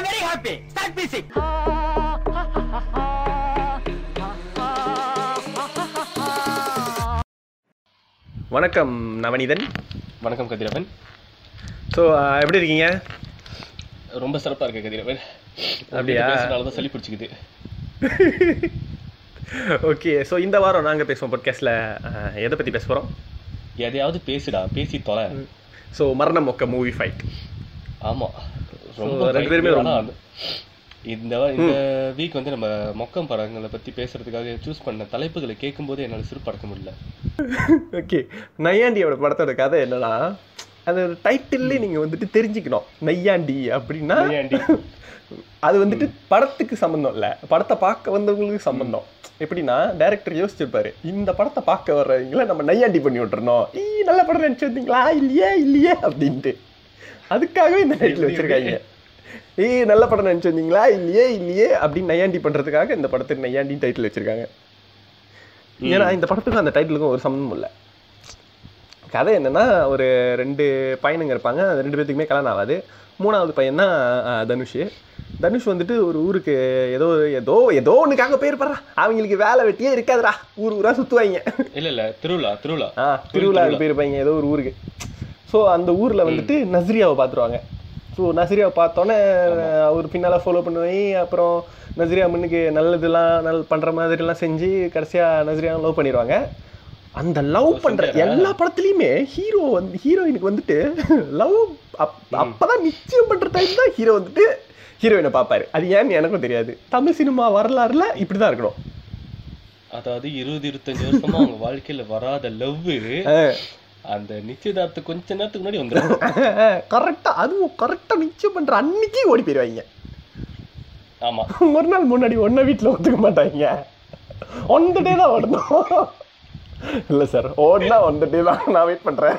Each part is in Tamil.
I very happy start music வணக்கம் நவனிதன் வணக்கம் கதிரவன். ஸோ எப்படி இருக்கீங்க? ரொம்ப சிறப்பா இருக்கு கதிரவன். அப்படியா? தான் சளி பிடிச்சிக்குது. ஓகே ஸோ இந்த வாரம் நாங்கள் பேசுவோம் பாட்காஸ்ட்டில் எதை பற்றி பேச போகிறோம் எதையாவது பேசுடா பேசி தொலை. ஸோ மரணம் மொக்க மூவி ஃபைட் ஆமா. ரொம்ப ரெண்டு பேருமே இந்த இந்த வீக் வந்து நம்ம மொக்கம் படங்களை பத்தி பேசுறதுக்காக சூஸ் பண்ண தலைப்புகளை கேட்கும்போது என்னால சிரிப்படக்க முடியல. ஓகே நையாண்டியோட படத்தோட கதை என்னன்னா அது டைட்டில்லே நீங்கள் வந்துட்டு தெரிஞ்சுக்கணும். நையாண்டி அப்படின்னா நையாண்டி. அது வந்துட்டு படத்துக்கு சம்மந்தம் இல்லை. படத்தை பார்க்க வந்தவங்களுக்கு சம்மந்தம் எப்படின்னா டைரக்டர் யோசிச்சிருப்பாரு. இந்த படத்தை பார்க்க வர்றவங்கள நம்ம நையாண்டி பண்ணி விட்டுறணும். ஈ நல்ல படம் நினச்சி வந்தீங்களா இல்லையே இல்லையே அப்படின்ட்டு. அதுக்காகவே இந்த டைட்டில் வச்சிருக்காங்க. ஏய் நல்ல படம் நினச்சி வந்தீங்களா? இல்லையே இல்லையே அப்படின்னு நையாண்டி பண்ணுறதுக்காக இந்த படத்துக்கு நையாண்டி டைட்டில் வச்சிருக்காங்க. ஏன்னா இந்த படத்துக்கும் அந்த டைட்டிலுக்கும் ஒரு சம்மந்தமும் இல்லை. கதை என்னன்னா ஒரு ரெண்டு பையனுங்க இருப்பாங்க. அந்த ரெண்டு பேர்த்துக்குமே கல்யாணம் ஆகாது. மூணாவது பையன் தான் தனுஷ். தனுஷ் வந்துட்டு ஒரு ஊருக்கு ஏதோ ஏதோ ஏதோ ஒன்றுக்காக போயிருப்பாரா? அவங்களுக்கு வேலை வெட்டியே இருக்காதுடா. ஊர் ஊரா சுற்றுவாங்க இல்ல இல்ல திருவிழா திருவிழா. ஆ திருவிழாவுக்கு போயிருப்பாங்க. ஏதோ ஒரு ஊருக்கு. ஸோ அந்த ஊரில் வந்துட்டு நஸ்ரியாவை பார்த்துருவாங்க ஸோ நஸ்ரியாவை பார்த்தோன்னே அவர் பின்னால் ஃபாலோ பண்ணுவாங்க அப்புறம் நஸ்ரியா முன்னுக்கு நல்லதெல்லாம் நல் பண்ணுற மாதிரிலாம் செஞ்சு கடைசியாக நஸ்ரியா லவ் பண்ணிடுவாங்க அந்த லவ் பண்ணுற எல்லா படத்துலையுமே ஹீரோ வந்து ஹீரோயினுக்கு வந்துட்டு லவ் அப் அப்பதான் நிச்சயம் பண்ணுற டைம் தான் ஹீரோ வந்துட்டு ஹீரோயினை பார்ப்பாரு. அது ஏன்னு எனக்கும் தெரியாது. தமிழ் சினிமா வரலாறுல இப்படி தான் இருக்கணும். அதாவது இருபது இருபத்தஞ்சு வருஷமா அவங்க வாழ்க்கையில வராத லவ் அந்த நிச்சயதார்த்த கொஞ்ச நேரத்துக்கு முன்னாடி வந்துடும் கரெக்டா அதுவும் கரெக்டா நிச்சயம் பண்ற அன்னைக்கு ஓடி போயிடுவாங்க ஆமா. ஒரு நாள் முன்னாடி ஒன்ன வீட்டில் ஒத்துக்க மாட்டாங்க. ஒன் த டே தான் ஓடணும். இல்லை சார் ஓடனா ஒன் த டே தான் நான் வெயிட் பண்ணுறேன்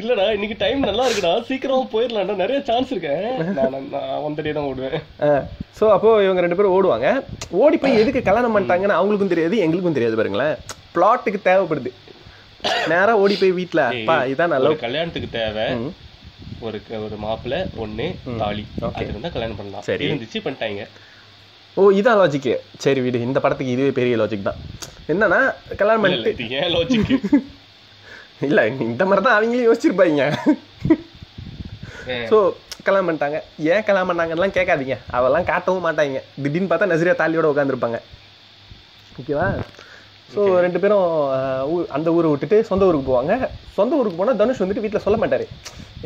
இல்லடா இன்னைக்கு டைம் நல்லா இருக்குடா. சீக்கிரமா போயிடலாம்டா நிறைய சான்ஸ் இருக்கு. நான் நான் அந்த டே தான் ஓடுவேன். ஸோ அப்போ இவங்க ரெண்டு பேரும் ஓடுவாங்க. ஓடி போய் எதுக்கு கல்யாணம் பண்ணிட்டாங்கன்னு அவங்களுக்கும் தெரியாது எங்களுக்கும் தெரியாது பாருங்களேன். பிளாட்டுக்கு தேவைப்படுது. நேரா ஓடி போய் வீட்டில் அப்பா இதான் நல்ல கல்யாணத்துக்கு தேவை. ஒரு ஒரு மாப்பிள்ளை ஒண்ணு தாலி. அது இருந்தா கல்யாணம் பண்ணலாம். சரி. இருந்துச்சு பண்ணிட்டாங்க. ஓ இதான் லாஜிக்கு சரி விடு இந்த படத்துக்கு இதுவே பெரிய லாஜிக் தான். என்னன்னா கல்யாணம் பண்ணிட்டு ஏன் லாஜிக் இல்லை இந்த மாதிரி தான் அவங்களும் யோசிச்சிருப்பாங்க. ஸோ கல்யாணம் பண்ணிட்டாங்க. ஏன் கல்யாணம் பண்ணாங்கலாம் கேட்காதீங்க. அவெல்லாம் காட்டவும் மாட்டாங்க. திடீர்னு பார்த்தா நசிரியா தாலியோட உட்காந்துருப்பாங்க ஓகேவா ஸோ ரெண்டு பேரும் அந்த ஊரை விட்டுட்டு சொந்த ஊருக்கு போவாங்க. சொந்த ஊருக்கு போனால் தனுஷ் வந்துட்டு வீட்டில் சொல்ல மாட்டார்.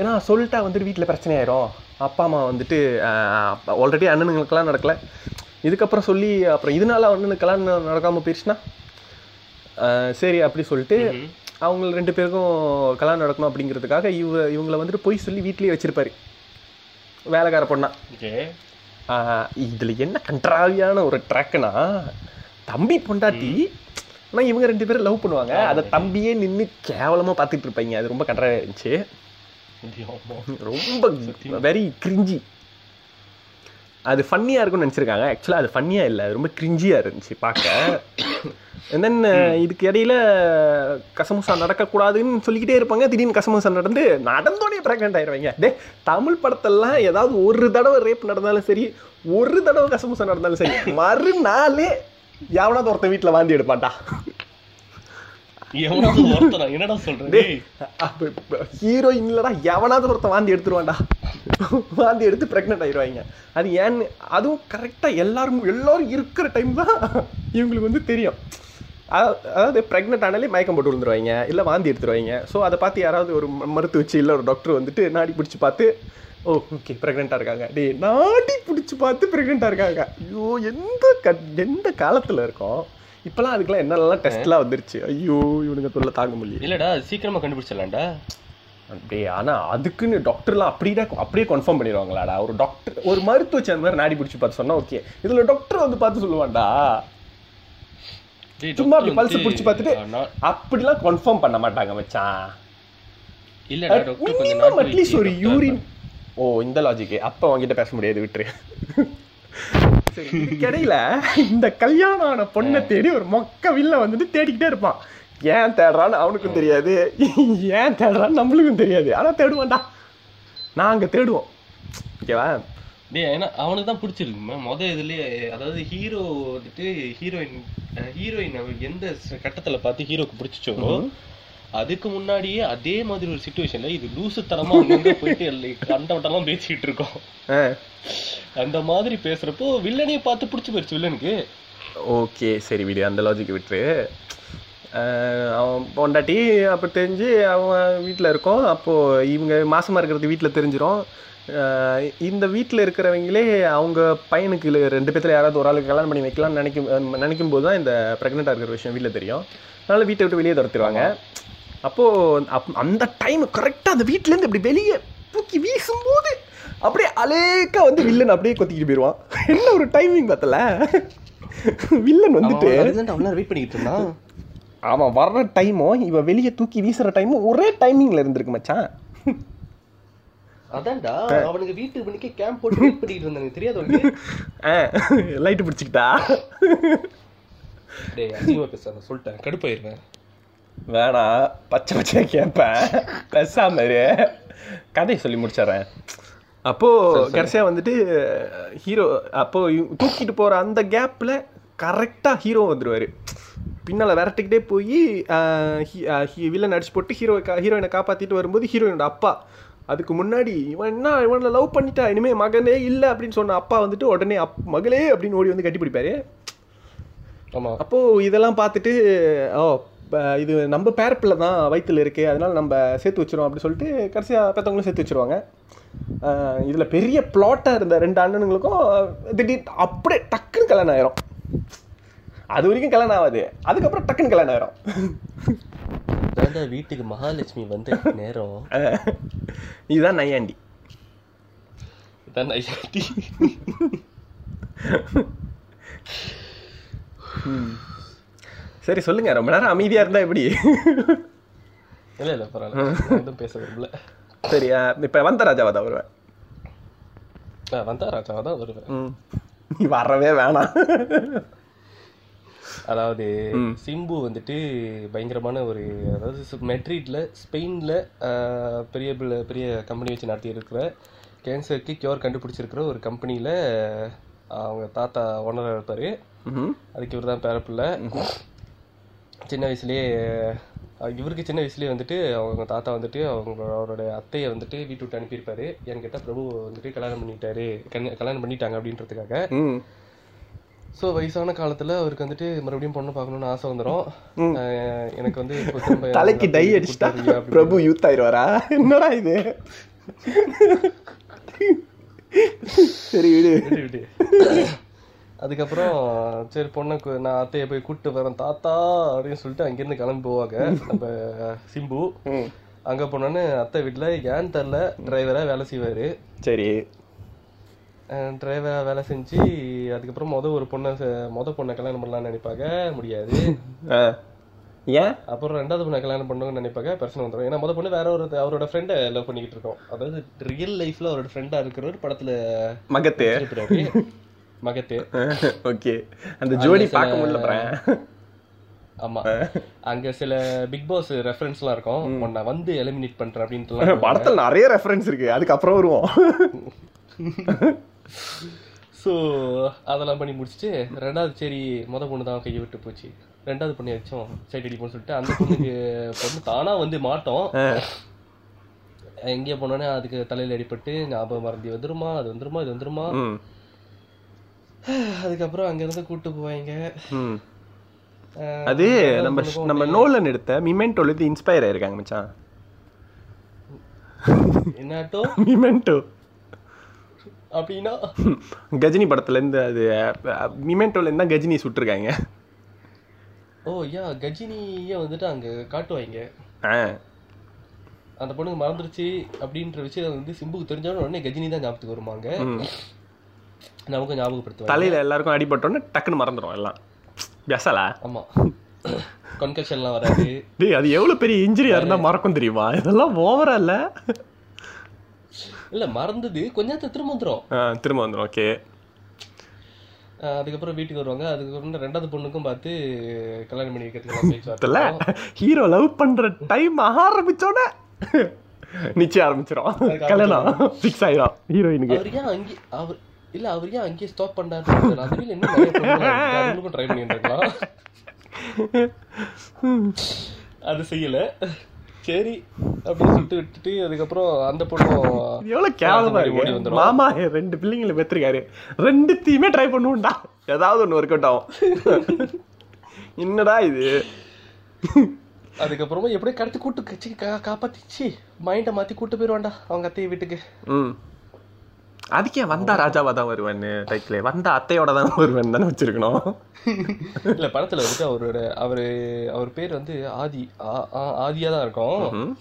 ஏன்னா சொல்லிட்டா வந்துட்டு வீட்டில் பிரச்சனை ஆயிரும். அப்பா அம்மா வந்துட்டு ஆல்ரெடி அண்ணனுங்களுக்கெல்லாம் நடக்கல. இதுக்கப்புறம் சொல்லி அப்புறம் இதனால அண்ணனுக்கெல்லாம் நடக்காமல் போயிடுச்சுன்னா சரி அப்படி சொல்லிட்டு அவங்க ரெண்டு பேருக்கும் கல்யாணம் நடக்கணும் அப்படிங்கிறதுக்காக இவ இவங்களை வந்துட்டு போய் சொல்லி வீட்லயே வச்சிருப்பாரு. வேலைக்கார பொண்ணா. இதுல என்ன கன்றாவியான ஒரு ட்ராக்னா தம்பி பொண்டாட்டி ஆனால் இவங்க ரெண்டு பேரும் லவ் பண்ணுவாங்க. அதை தம்பியே நின்று கேவலமா பார்த்துட்டு இருப்பாங்க. அது ரொம்ப கன்றாவியா இருந்துச்சு. ரொம்ப வெரி கிரிஞ்சி அது ஃபன்னியாக இருக்கும்னு நினச்சிருக்காங்க. ஆக்சுவலாக அது ஃபன்னியாக இல்லை. அது ரொம்ப கிரிஞ்சியாக இருந்துச்சு பார்க்க. தென் இதுக்கு இடையில கசமுசா நடக்கக்கூடாதுன்னு சொல்லிக்கிட்டே இருப்பாங்க. திடீர்னு கசமுசா நடந்து நடந்தோடனே ப்ரெக்னென்ட் ஆயிடுவாங்க டே தமிழ் படத்தெல்லாம் ஏதாவது ஒரு தடவை ரேப் நடந்தாலும் சரி ஒரு தடவை கசமுசா நடந்தாலும் சரி மறுநாளே எவனாவது ஒருத்தன் வீட்டில் வாந்தி எடுப்பான்டா. என்னடா சொல்ற டேய் ஹீரோயின் இல்லடா எவனாவது ஒருத்தன் வாந்தி எடுத்துருவான்டா. வாந்தி எடுத்து ப்ரெக்னென்ட் ஆயிடுவாங்க அது ஏன்னு அதுவும் கரெக்டாக எல்லாரும் எல்லாரும் இருக்கிற டைம் தான் இவங்களுக்கு வந்து தெரியும். அத- அதாவது ப்ரெக்னென்ட் ஆனாலே மயக்கம் போட்டு விழுந்துருவாங்க இல்லை வாந்தி எடுத்துருவாங்க. ஸோ அதை பார்த்து யாராவது ஒரு ம- மருத்துவ வச்சு இல்லை ஒரு டாக்டர் வந்துட்டு நாடி பிடிச்சி பார்த்து ஓ ஓகே ப்ரெக்னெண்ட்டாக இருக்காங்க. டேய் நாடி பிடிச்சி பார்த்து ப்ரெக்னெண்ட்டாக இருக்காங்க. ஐயோ எந்த க எந்த காலத்தில் இருக்கோம்? இப்போலாம் அதுக்கெல்லாம் என்னெல்லாம் டெஸ்ட்லாம் வந்துருச்சு. ஐயோ இவனுங்க தொல்லை தாங்க முடியல. இல்லடா சீக்கிரமா கண்டுபிடிச்சிடலாம்டா. அப்படியே ஆனா அதுக்குன்னு டாக்டர்லாம் அப்படியே அப்படியே கன்ஃபார்ம் பண்ணிடுவாங்களாடா. ஒரு டாக்டர் ஒரு மருத்துவ அந்த மாதிரி நாடி பிடிச்சி பார்த்து சொன்னா ஓகே இதுல டாக்டர் வந்து பார்த்து சொல்லுவான்டா. சும்மா அப்படி பல்ஸ் பிடிச்சி பார்த்துட்டு அப்படிலாம் கன்ஃபார்ம் பண்ண மாட்டாங்க மச்சான். இல்லடா டாக்டர் கொஞ்சம் நாட்டு அட்லீஸ்ட் ஒரு யூரின் ஓ இந்த லாஜிக் அப்ப உங்ககிட்ட பேச முடியாது விட்டுரு. இதுக்கிடையில இந்த கல்யாணம் ஆன பொண்ணை தேடி ஒரு மொக்க வில்ல வந்துட்டு தேடிக்கிட்டே இருப்பான். ஏன் தேடுறான்னு அவனுக்கும் தெரியாது. ஏன் தேடுறான்னு நம்மளுக்கும் தெரியாது. ஆனா தேடுவான்டா. நாங்க தேடுவோம். ஓகேவா? டேய் ஏன்னா அவனுக்கு தான் பிடிச்சிருக்குமே மொத இதுலயே அதாவது ஹீரோ வந்துட்டு ஹீரோயின் ஹீரோயின் எந்த கட்டத்துல பார்த்து ஹீரோக்கு பிடிச்சிச்சோ அதுக்கு முன்னாடியே அதே மாதிரி ஒரு சுச்சுவேஷன்ல இது லூசுத்தனமா அங்கங்க போயிட்டு கண்டவட்டெல்லாம் பேசிக்கிட்டு இருக்கோம். அந்த மாதிரி பேசுறப்போ வில்லனையே பார்த்து பிடிச்சி போயிருச்சு வில்லனுக்கு. ஓகே சரி விடு அந்த லாஜிக் விட்டுரு. அவன் பொண்டாட்டி அப்போ தெரிஞ்சு அவன் வீட்டில் இருக்கோம். அப்போது இவங்க மாசமாக இருக்கிறது வீட்டில் தெரிஞ்சிரும். ஆஹ் இந்த வீட்டில் இருக்கிறவங்களே அவங்க பையனுக்கு இல்ல ரெண்டு பேத்துல யாராவது ஒரு ஆளுக்கு கல்யாணம் பண்ணி வைக்கலாம்னு நினைக்கும் நினைக்கும் போது தான் இந்த ப்ரெக்னெண்ட்டாக இருக்கிற விஷயம் வீட்டில் தெரியும். அதனால் வீட்டை விட்டு வெளியே துரத்துருவாங்க அப்போது அப் அந்த டைம் கரெக்டாக அந்த வீட்டிலேருந்து இப்படி வெளியே தூக்கி வீசும்போது அப்படியே அலேக்கா வந்து வில்லன் அப்படியே கொத்திக்கிட்டு போயிடுவான் என்ன ஒரு டைமிங் பார்த்தல? வில்லன் வந்துட்டு அவன் வெயிட் பண்ணிக்கிட்டு இருந்தான். அவன் வர்ற டைமும் இவன் வெளியே தூக்கி வீசுற டைமும் ஒரே டைமிங்ல இருந்திருக்கு மச்சான். அதான்டா அவனுக்கு வீட்டு மணிக்கு கேம்ப் போட்டு வெயிட் பண்ணிட்டு இருந்தாங்க தெரியாது உனக்கு? லைட்டு பிடிச்சிக்கிட்டா? டேய் அசிங்கமா பேசாத சொல்லிட்டேன். கடுப்பாயிருவேன். வேணாம் பச்சை பச்சையா கேட்பேன். பேசாம கதையை சொல்லி முடிச்சிடுறேன். அப்போ கடைசியா வந்துட்டு ஹீரோ அப்போ இவ- தூக்கிட்டு போற அந்த கேப்ல கரெக்டா ஹீரோ வந்துருவாரு. பின்னால விரட்டிக்கிட்டே போய் வில்லன் அடிச்சு போட்டு ஹீரோ ஹீரோயினை காப்பாத்திட்டு வரும்போது ஹீரோயினோட அப்பா. அதுக்கு முன்னாடி இவன் என்ன இவனை லவ் பண்ணிட்டா? இனிமே மகனே இல்லை அப்படின்னு சொன்ன அப்பா வந்துட்டு உடனே அப் மகளே அப்படின்னு ஓடி வந்து கட்டி பிடிப்பாரு ஆமா. அப்போ இதெல்லாம் பார்த்துட்டு ஓ இது நம்ம பேரப்பில் தான் வயித்துல இருக்கு அதனால நம்ம சேர்த்து வச்சிரும் அப்படி சொல்லிட்டு கடைசியாக பெற்றவங்களும் சேர்த்து வச்சிருவாங்க. இதுல பெரிய பிளாட்டாக இருந்த ரெண்டு அண்ணனுங்களுக்கும் திடீர் அப்படியே டக்குன்னு கல்யாணம் ஆயிரும். அது வரைக்கும் கல்யாணம் ஆகாது. அதுக்கப்புறம் டக்குன்னு கல்யாணம் ஆயிரும். வீட்டுக்கு மகாலட்சுமி வந்த நேரம். இதுதான் நையாண்டி. இதான் ஐயாட்டி சரி சொல்லுங்க. ரொம்ப நேரம் அமைதியா இருந்தா எப்படி? இல்ல இல்ல பரவாயில்ல. எதுவும் பேச விரும்பல. சரியா இப்ப வந்த ராஜாவா தான் வருவேன் வந்தா ராஜாவா தான் வருவேன். நீ வரவே வேணாம். அதாவது சிம்பு வந்துட்டு பயங்கரமான ஒரு அதாவது மெட்ரிட்ல ஸ்பெயின்ல பெரிய பெரிய கம்பெனி வச்சு நடத்தி இருக்கிற கேன்சருக்கு கியூர் கண்டுபிடிச்சிருக்கிற ஒரு கம்பெனியில அவங்க தாத்தா ஓனராக இருப்பாரு. அதுக்கு இவர் தான் பேரப்பில்ல சின்ன வயசுலயே இவருக்கு சின்ன வயசுலயே வந்துட்டு அவங்க தாத்தா வந்துட்டு அவங்க அவரோட அத்தையை வந்துட்டு வீட்டு விட்டு அனுப்பியிருப்பாரு. என் கேட்டா பிரபு வந்துட்டு கல்யாணம் பண்ணிட்டாரு. கல்யா- கல்யாணம் பண்ணிட்டாங்க அப்படின்றதுக்காக. ஸோ வயசான காலத்துல அவருக்கு வந்துட்டு மறுபடியும் பொண்ணு பார்க்கணும்னு ஆசை வந்துடும். எனக்கு வந்து தலைக்கு டை அடிச்சிட்டா? பிரபு யூத் ஆயிடுவாரா என்னடா இது? சரி விடு. விடு, விடு. அதுக்கப்புறம் சரி பொண்ணை கு- நான் அத்தையை போய் கூப்பிட்டு வரேன் தாத்தா அப்படின்னு சொல்லிட்டு அங்கிருந்து கிளம்பி போவாங்க. நம்ம சிம்பு. அங்க போனோன்னு அத்தை வீட்டுல ஏன் தெரில டிரைவரா வேலை செய்வாரு. சரி. டிரைவரா வேலை செஞ்சு அதுக்கப்புறம் முத ஒரு பொண்ணை செ- முத பொண்ணை கல்யாணம் பண்ணலாம்னு நினைப்பாங்க முடியாது. ஏன்? அப்புறம் ரெண்டாவது பொண்ணை கல்யாணம் பண்ணணும்னு நினைப்பாங்க பிரச்சனை வந்துடும் ஏன்னா முத பொண்ணு வேற ஒரு அவரோட ஃப்ரெண்டை லவ் பண்ணிக்கிட்டு இருக்கோம். அதாவது ரியல் லைஃப்ல அவரோட ஃப்ரெண்டா இருக்கிறவர் படத்துல மகத்து. மகத்து ஓகே. அந்த ஜோடி பார்க்க முடியல பாரேன். ஆமா. அங்க சில பிக் பாஸ் ரெஃபரன்ஸ் எல்லாம் இருக்கும் உன்னை வந்து எலிமினேட் பண்றேன் அப்படின்ட்டு படத்துல நிறைய ரெஃபரன்ஸ் இருக்கு. அதுக்கப்புறம் வருவோம். ஸோ அதெல்லாம் பண்ணி முடிச்சுட்டு ரெண்டாவது சரி முத பொண்ணு தான் கையை விட்டு போச்சு. ரெண்டாவது பொண்ணு வச்சோம். சைட் அடிப்போம்னு சொல்லிட்டு அந்த பொண்ணுக்கு பொண்ணு தானா வந்து மாட்டோம். எங்கேயோ போனோன்னே அதுக்கு தலையில அடிபட்டு ஞாபகம் மறந்து வந்துருமா? அது வந்துருமா? இது வந்துருமா. அதுக்கப்புறம் அங்க இருந்து கூட்டு போவாங்க. அது நம்ம நம்ம நோலன் எடுத்த மிமெண்டோல இருந்து இன்ஸ்பயர் ஆயிருக்காங்க மச்சான். என்னாட்டோ? மிமெண்டோ அப்படின்னா? கஜினி படத்துல இருந்து அது மிமெண்டோல இருந்து தான் கஜினி சுட்டிருக்காங்க. ஓ யா கஜினியே வந்துட்டு அங்க காட்டுவாங்க. அந்த பொண்ணுக்கு மறந்துருச்சு அப்படின்ற விஷயம் வந்து சிம்புக்கு தெரிஞ்சாலும் உடனே கஜினி தான் ஞாபகத்துக்கு வருவாங்க. நமக்கு ஞாபகப்படுத்துவாங்க. தலையில எல்லாருக்கும் அடிபட்டோன்னு டக்குன்னு மறந்துடும் எல்லாம். பெசலா ஆமா. கன்கஷன்லாம் வராது. டேய் அது எவ்வளவு பெரிய இன்ஜுரியா இருந்தா மறக்கும் தெரியுமா? இதெல்லாம் ஓவரா இல்ல? இல்ல மறந்தது. கொஞ்ச நேரத்துல திரும்ப வந்துரும். ஆ, திரும்ப வந்துடும் ஓகே அதுக்கப்புறம் வீட்டுக்கு வருவாங்க. அதுக்கப்புறம் ரெண்டாவது பொண்ணுக்கும் பார்த்து கல்யாணம் பண்ணி இருக்கும். ஹீரோ லவ் பண்ற டைம் ஆரம்பிச்சோட நிச்சயம் ஆரம்பிச்சிடும் கல்யாணம் ஃபிக்ஸ் ஆயிடும் ஹீரோயினுக்கு அவர் ஏன் அங்கே அவர் இல்ல அவர் ஏன் அங்கேயே ஸ்டாப் பண்ணாரு அதுவே இன்னும் நிறைய. அவங்களுக்கும் ட்ரை பண்ணிட்டு அது செய்யல. சரி அப்படின்னு சொல்லிட்டு விட்டுட்டு அதுக்கப்புறம் அந்த பொண்ணும் இது எவ்வளவு கேவலமா இருக்கு. வந்துரும். மாமா ரெண்டு பிள்ளைங்களை பெற்றிருக்காரு ரெண்டுத்தையுமே ட்ரை பண்ணுவோம்டா. ஏதாவது ஒண்ணு ஒர்க் அவுட் ஆகும். என்னடா இது? அதுக்கப்புறமா எப்படியே கடத்தி கூட்டு கச்சி கா- காப்பாத்திச்சு மைண்டை மாத்தி கூட்டு போயிருவான்டா அவங்க அத்தையை வீட்டுக்கு. ம். அதுக்கே வந்தா ராஜாவா தான் வருவேன்னு டைட்டில் வந்தா அத்தையோட தான் வருவேன் தானே வச்சிருக்கணும். இல்ல படத்துல வந்துட்டு அவரோட அவரு அவர் பேர் வந்து ஆதி ஆதியா தான் இருக்கும்.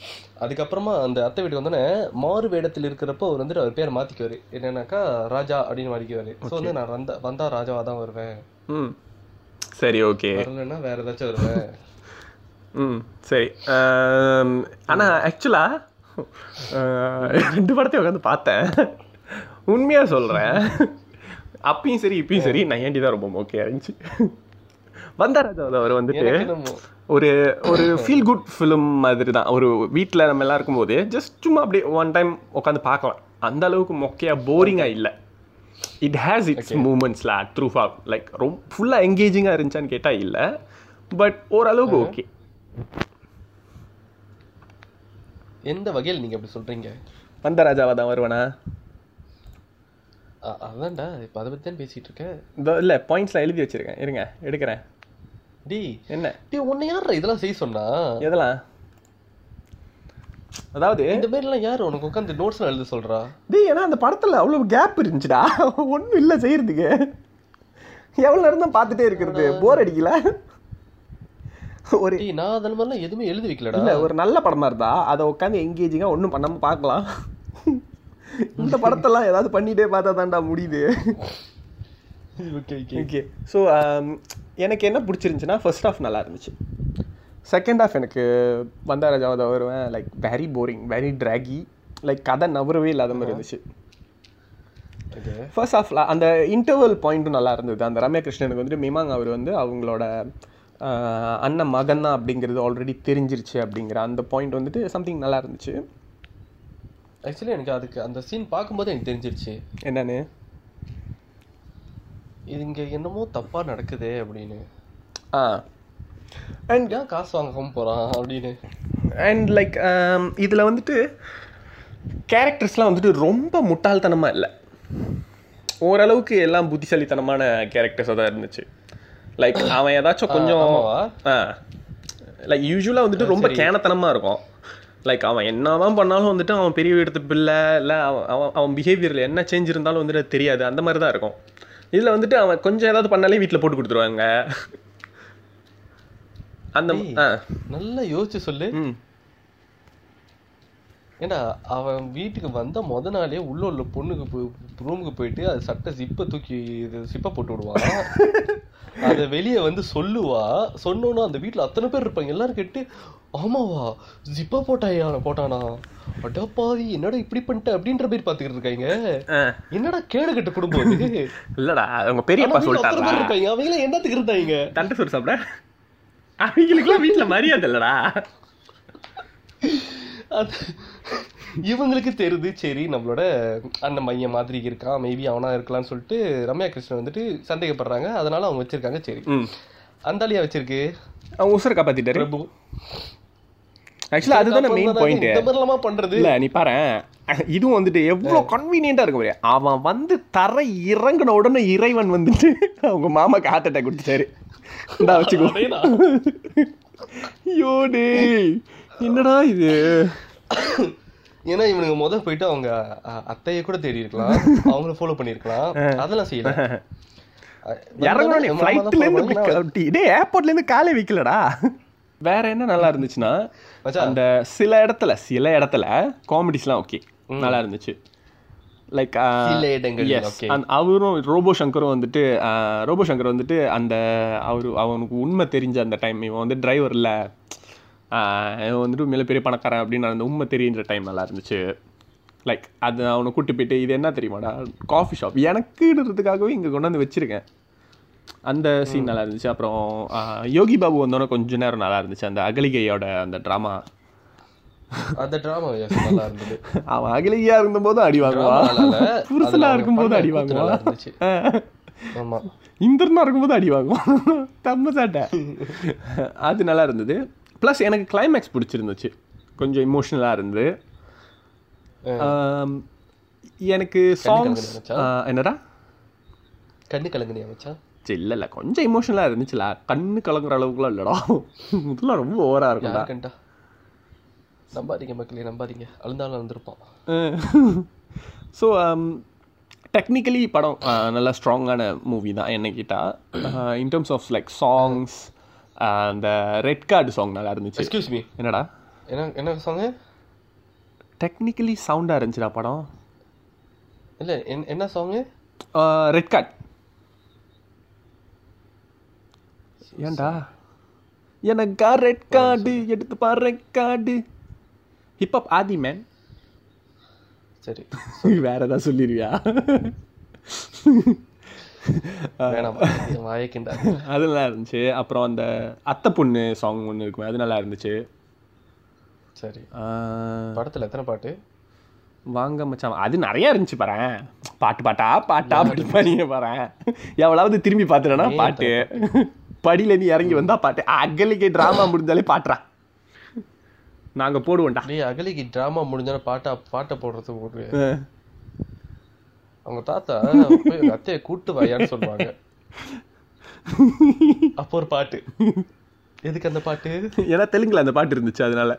அதுக்கப்புறமா அந்த அத்தை வீட்டுக்கு வந்தோடனே மாறு வேடத்தில் இருக்கிறப்போ அவர் வந்துட்டு அவர் பேர் மாத்திக்குவாரு. என்னன்னாக்கா ராஜா அப்படின்னு மாறிக்குவாரு. சோ வந்து நான் வந்தா வந்தா ராஜாவா தான் வருவேன். ம். சரி ஓகே. வரலன்னா வேற ஏதாச்சும் வருவேன். ம் சரி. ஆம், ஆனா ஆக்சுவலா ரெண்டு படத்தையும் உட்காந்து பார்த்தேன். உண்மையா சொல்றேன். அப்பயும் சரி இப்பயும் சரி நையாண்டி தான் ரொம்ப ஓகே இருந்துச்சு. வந்தாராஜா அவர் வந்துட்டு ஒரு ஒரு ஃபீல் குட் ஃபிலிம் மாதிரி தான் ஒரு வீட்டில் நம்ம எல்லாம் இருக்கும்போது ஜஸ்ட் சும்மா அப்படியே ஒன் டைம் உட்காந்து பார்க்கலாம். அந்த அளவுக்கு மொக்கையா போரிங்காக இல்லை. இட் ஹேஸ் இட்ஸ் மூமெண்ட்ஸ்ல த்ரூ ஃபார் லைக் ரொம்ப ஃபுல்லாக என்கேஜிங்காக இருந்துச்சான்னு கேட்டால் இல்லை. பட் ஓரளவுக்கு ஓகே எந்த வகையில் நீங்க அப்படி சொல்றீங்க? வந்தராஜாவா தான் வருவானா? அதான்டா இப்ப அதை பத்தி தான் பேசிட்டு இருக்கேன் இதோ இல்லை பாயிண்ட்ஸ்லாம் எழுதி வச்சிருக்கேன். இருங்க எடுக்கிறேன். டேய் என்ன? டேய் உன்னை யார் இதெல்லாம் செய்ய சொன்னா? எதெல்லாம்? அதாவது இந்த மாதிரி எல்லாம் யார் உனக்கு உட்காந்து நோட்ஸ் எழுத சொல்றா? டேய் ஏன்னா அந்த படத்துல அவ்வளவு கேப் இருந்துச்சுடா. ஒன்றும் இல்லை செய்யறதுக்கு. எவ்வளோ நேரம் தான் பார்த்துட்டே இருக்கிறது? போர் அடிக்கல. ஒரு நான் அந்த மாதிரிலாம் எதுவுமே எழுதி வைக்கலடா. இல்ல ஒரு நல்ல படமா இருந்தா அதை உட்காந்து எங்கேஜிங்கா ஒன்றும் பண்ணாம பார்க்கலாம். இந்த படத்தெல்லாம் ஏதாவது பண்ணிட்டே பார்த்தா தான்டா முடியுது. ஓகே ஓகே ஓகே ஸோ எனக்கு என்ன பிடிச்சிருந்துச்சுன்னா ஃபர்ஸ்ட் ஹாஃப் நல்லா இருந்துச்சு. செகண்ட் ஹாஃப் எனக்கு வந்தாராஜாவத வருவேன். Like very boring very draggy like கதை நவரவே இல்லாத மாதிரி இருந்துச்சு. ஓகே ஃபர்ஸ்ட் ஹாஃப்ல அந்த இன்டர்வல் பாயிண்ட்டும் நல்லா இருந்தது. அந்த ரம்யா கிருஷ்ணனுக்கு வந்துட்டு மிமாங் அவர் வந்து அவங்களோட அண்ணன் மகன் தான் அப்படிங்கிறது ஆல்ரெடி தெரிஞ்சிருச்சு அப்படிங்கிற அந்த பாயிண்ட் வந்துட்டு சம்திங் நல்லா இருந்துச்சு. ஆக்சுவலி எனக்கு அதுக்கு அந்த சீன் பார்க்கும்போது எனக்கு தெரிஞ்சிருச்சு. என்னன்னு? இது இங்க என்னமோ தப்பா நடக்குதே அப்படின்னு. ஆ. அண்ட் ஏன் காசு வாங்காம போறான் அப்படின்னு. அண்ட் லைக் இதில் வந்துட்டு கேரக்டர்ஸ்லாம் வந்துட்டு ரொம்ப முட்டாள்தனமாக இல்லை. ஓரளவுக்கு எல்லாம் புத்திசாலித்தனமான கேரக்டர்ஸாக தான் இருந்துச்சு. லைக் அவன் ஏதாச்சும் கொஞ்சம்? ஆ. லைக் யூஸ்வலாக வந்துட்டு ரொம்ப கேனத்தனமாக இருக்கும். லைக் அவன் என்னதான் பண்ணாலும் வந்துட்டு அவன் பெரிய எடுத்து பிள்ளை இல்லை அவன் அவன் அவன் பிஹேவியரில் என்ன சேஞ்ச் இருந்தாலும் வந்துட்டு தெரியாது. அந்த மாதிரி தான் இருக்கும். இதில் வந்துட்டு அவன் கொஞ்சம் ஏதாவது பண்ணாலே வீட்டில் போட்டு கொடுத்துருவாங்க. அந்த நல்லா யோசிச்சு சொல்லு. ஏண்டா அவன் வீட்டுக்கு வந்த முத நாளே உள்ள உள்ள பொண்ணுக்கு ரூமுக்கு போயிட்டு அது சட்டை ஜிப்பை தூக்கி இது சிப்பை போட்டு விடுவான் அதை வெளியே வந்து சொல்லுவா. சொன்னோன்னா அந்த வீட்ல அத்தனை பேர் இருப்பாங்க. எல்லாரும் கேட்டு ஆமாவா ஜிப்பா போட்டாயா போட்டானா? அடப்பாவி என்னடா இப்படி பண்ணிட்ட அப்படின்ற மாதிரி பாத்துக்கிட்டு இருக்காங்க. என்னடா கேடு கட்ட குடும்பம் இல்லடா அவங்க பெரியப்பா பேர் இருக்காங்க அவங்க எல்லாம் என்னத்துக்கு இருந்தாங்க? தண்டை சோறு சாப்பிட? அவங்களுக்குலாம் வீட்டுல மரியாதை இல்லடா. இவங்களுக்கு தெரியுது சரி நம்மளோட அண்ணன் மையம் மாதிரி இருக்கான் மேபி அவனா இருக்கலாம்னு சொல்லிட்டு ரம்யா கிருஷ்ணன் வந்துட்டு சந்தேகப்படுறாங்க. அதனால அவங்க வச்சிருக்காங்க சரி. அந்தாலியா வச்சிருக்கு. அவங்க உசுரை காப்பாத்திட்டாரு. பிரபு. ஆக்சுவலா அதுதானே மெயின் பாயிண்ட் பண்றது. இல்ல நீ பாரு. இதுவும் வந்துட்டு எவ்வளவு கன்வீனியன்டா இருக்கு பாரு. அவன் வந்து தர இறங்கின உடனே இறைவன் வந்துட்டு அவங்க மாமாக்கு ஹார்ட் அட்டாக் கொடுத்துட்டாரு. இந்தா வச்சுக்கோ. ஐயோ டேய். என்னடா இது? ஏன்னா இவனுங்க முத போயிட்டு அவங்க அத்தைய கூட தேடி இருக்கலாம். அவங்கள ஃபாலோ பண்ணிருக்கலாம். அதெல்லாம் செய்யல. இறங்கணும் ஃப்ளைட்ல இருந்து டேய் ஏர்போர்ட்ல இருந்து காலே வைக்கலடா. வேற என்ன நல்லா இருந்துச்சுன்னா. அந்த சில இடத்துல சில இடத்துல காமெடிஸ்லாம் ஓகே நல்லா இருந்துச்சு. லைக். அவரும் ரோபோ சங்கரும் வந்துட்டு ரோபோ சங்கர் வந்துட்டு அந்த அவரு அவனுக்கு உண்மை தெரிஞ்ச அந்த டைம் இவன் வந்து டிரைவர் இல்லை இவன் வந்துட்டு மிக பெரிய பணக்காரன் அப்படின்னு அந்த உண்மை தெரியுன்ற டைம் நல்லா இருந்துச்சு. லைக் அது அவனை கூட்டி போயிட்டு இது என்ன தெரியுமாடா? காஃபி ஷாப் எனக்குன்றதுக்காகவே இங்கே கொண்டு வந்து வச்சிருக்கேன். அந்த சீன் நல்லா இருந்துச்சு. அப்புறம் யோகி பாபு வந்தோடனே கொஞ்ச நேரம் நல்லா இருந்துச்சு. அந்த அகலிகையோட அந்த ட்ராமா அந்த டிராமா நல்லா இருந்தது. அவன் அகிலையா இருந்தபோது அடி வாங்குவான். புருஷனா இருக்கும்போது அடி வாங்குவான். இருந்துச்சு. ஆமா. இந்திரனா இருக்கும்போது அடி வாங்குவான். தம்ம சாட்டை. அது நல்லா இருந்தது. ப்ளஸ் எனக்கு கிளைமேக்ஸ் பிடிச்சிருந்துச்சு. கொஞ்சம் இமோஷனலாக இருந்து. எனக்கு சாங்ஸ் என்னடா? கண்ணு கலங்குனியா மச்சான்? சரி இல்லை இல்லை கொஞ்சம் இமோஷனலாக இருந்துச்சுல கண்ணு கலங்குற அளவுக்குலாம் இல்லைடா. இதெல்லாம் ரொம்ப ஓவராக இருக்கும்டா. நம்பாதீங்க மக்களே நம்பாதீங்க. அழுந்தாலும் அழுந்திருப்பான். ஸோ டெக்னிக்கலி படம் நல்ல ஸ்ட்ராங்கான மூவி தான் என்ன கேட்டால் in terms of like songs அந்த ரெட் கார்டு சாங் நல்லா இருந்துச்சு எக்ஸ்கியூஸ் மீ என்னடா? என்ன என்ன சாங் டெக்னிக்கலி சவுண்டாக இருந்துச்சுடா படம். இல்ல என்ன- என்ன சாங் ரெட் கார்டு ஏன்டா? எனக்கா ரெட் கார்டு எடுத்து பாரு red card Hiphop Aadhi man சரி. வேற ஏதாவது சொல்லிடுவியா அது நல்லா இருந்துச்சு. அப்புறம் அந்த அத்தை பொண்ணு சாங் ஒன்று இருக்குமே அது நல்லா இருந்துச்சு. சரி. படத்துல எத்தனை பாட்டு? வாங்க மச்சான். அது நிறைய இருந்துச்சு பாரேன் பாட்டு பாட்டா பாட்டா படிப்பா நீங்க பாரேன் எவ்வளவு திரும்பி பார்த்துட்டேன்னா பாட்டு. படியில நீ இறங்கி வந்தா பாட்டு. அகலிக்கு டிராமா முடிஞ்சாலே பாட்டுறா. நாங்க போடுவோம்டா. அகலிக்கு டிராமா முடிஞ்சான பாட்டா பாட்டை போடுறது ஒரு அவங்க தாத்தா போய் எங்க அத்தையை கூட்டு வாயான்னு சொல்லுவாங்க. அப்போ ஒரு பாட்டு. எதுக்கு அந்த பாட்டு? ஏன்னா தெலுங்குல அந்த பாட்டு இருந்துச்சு அதனால.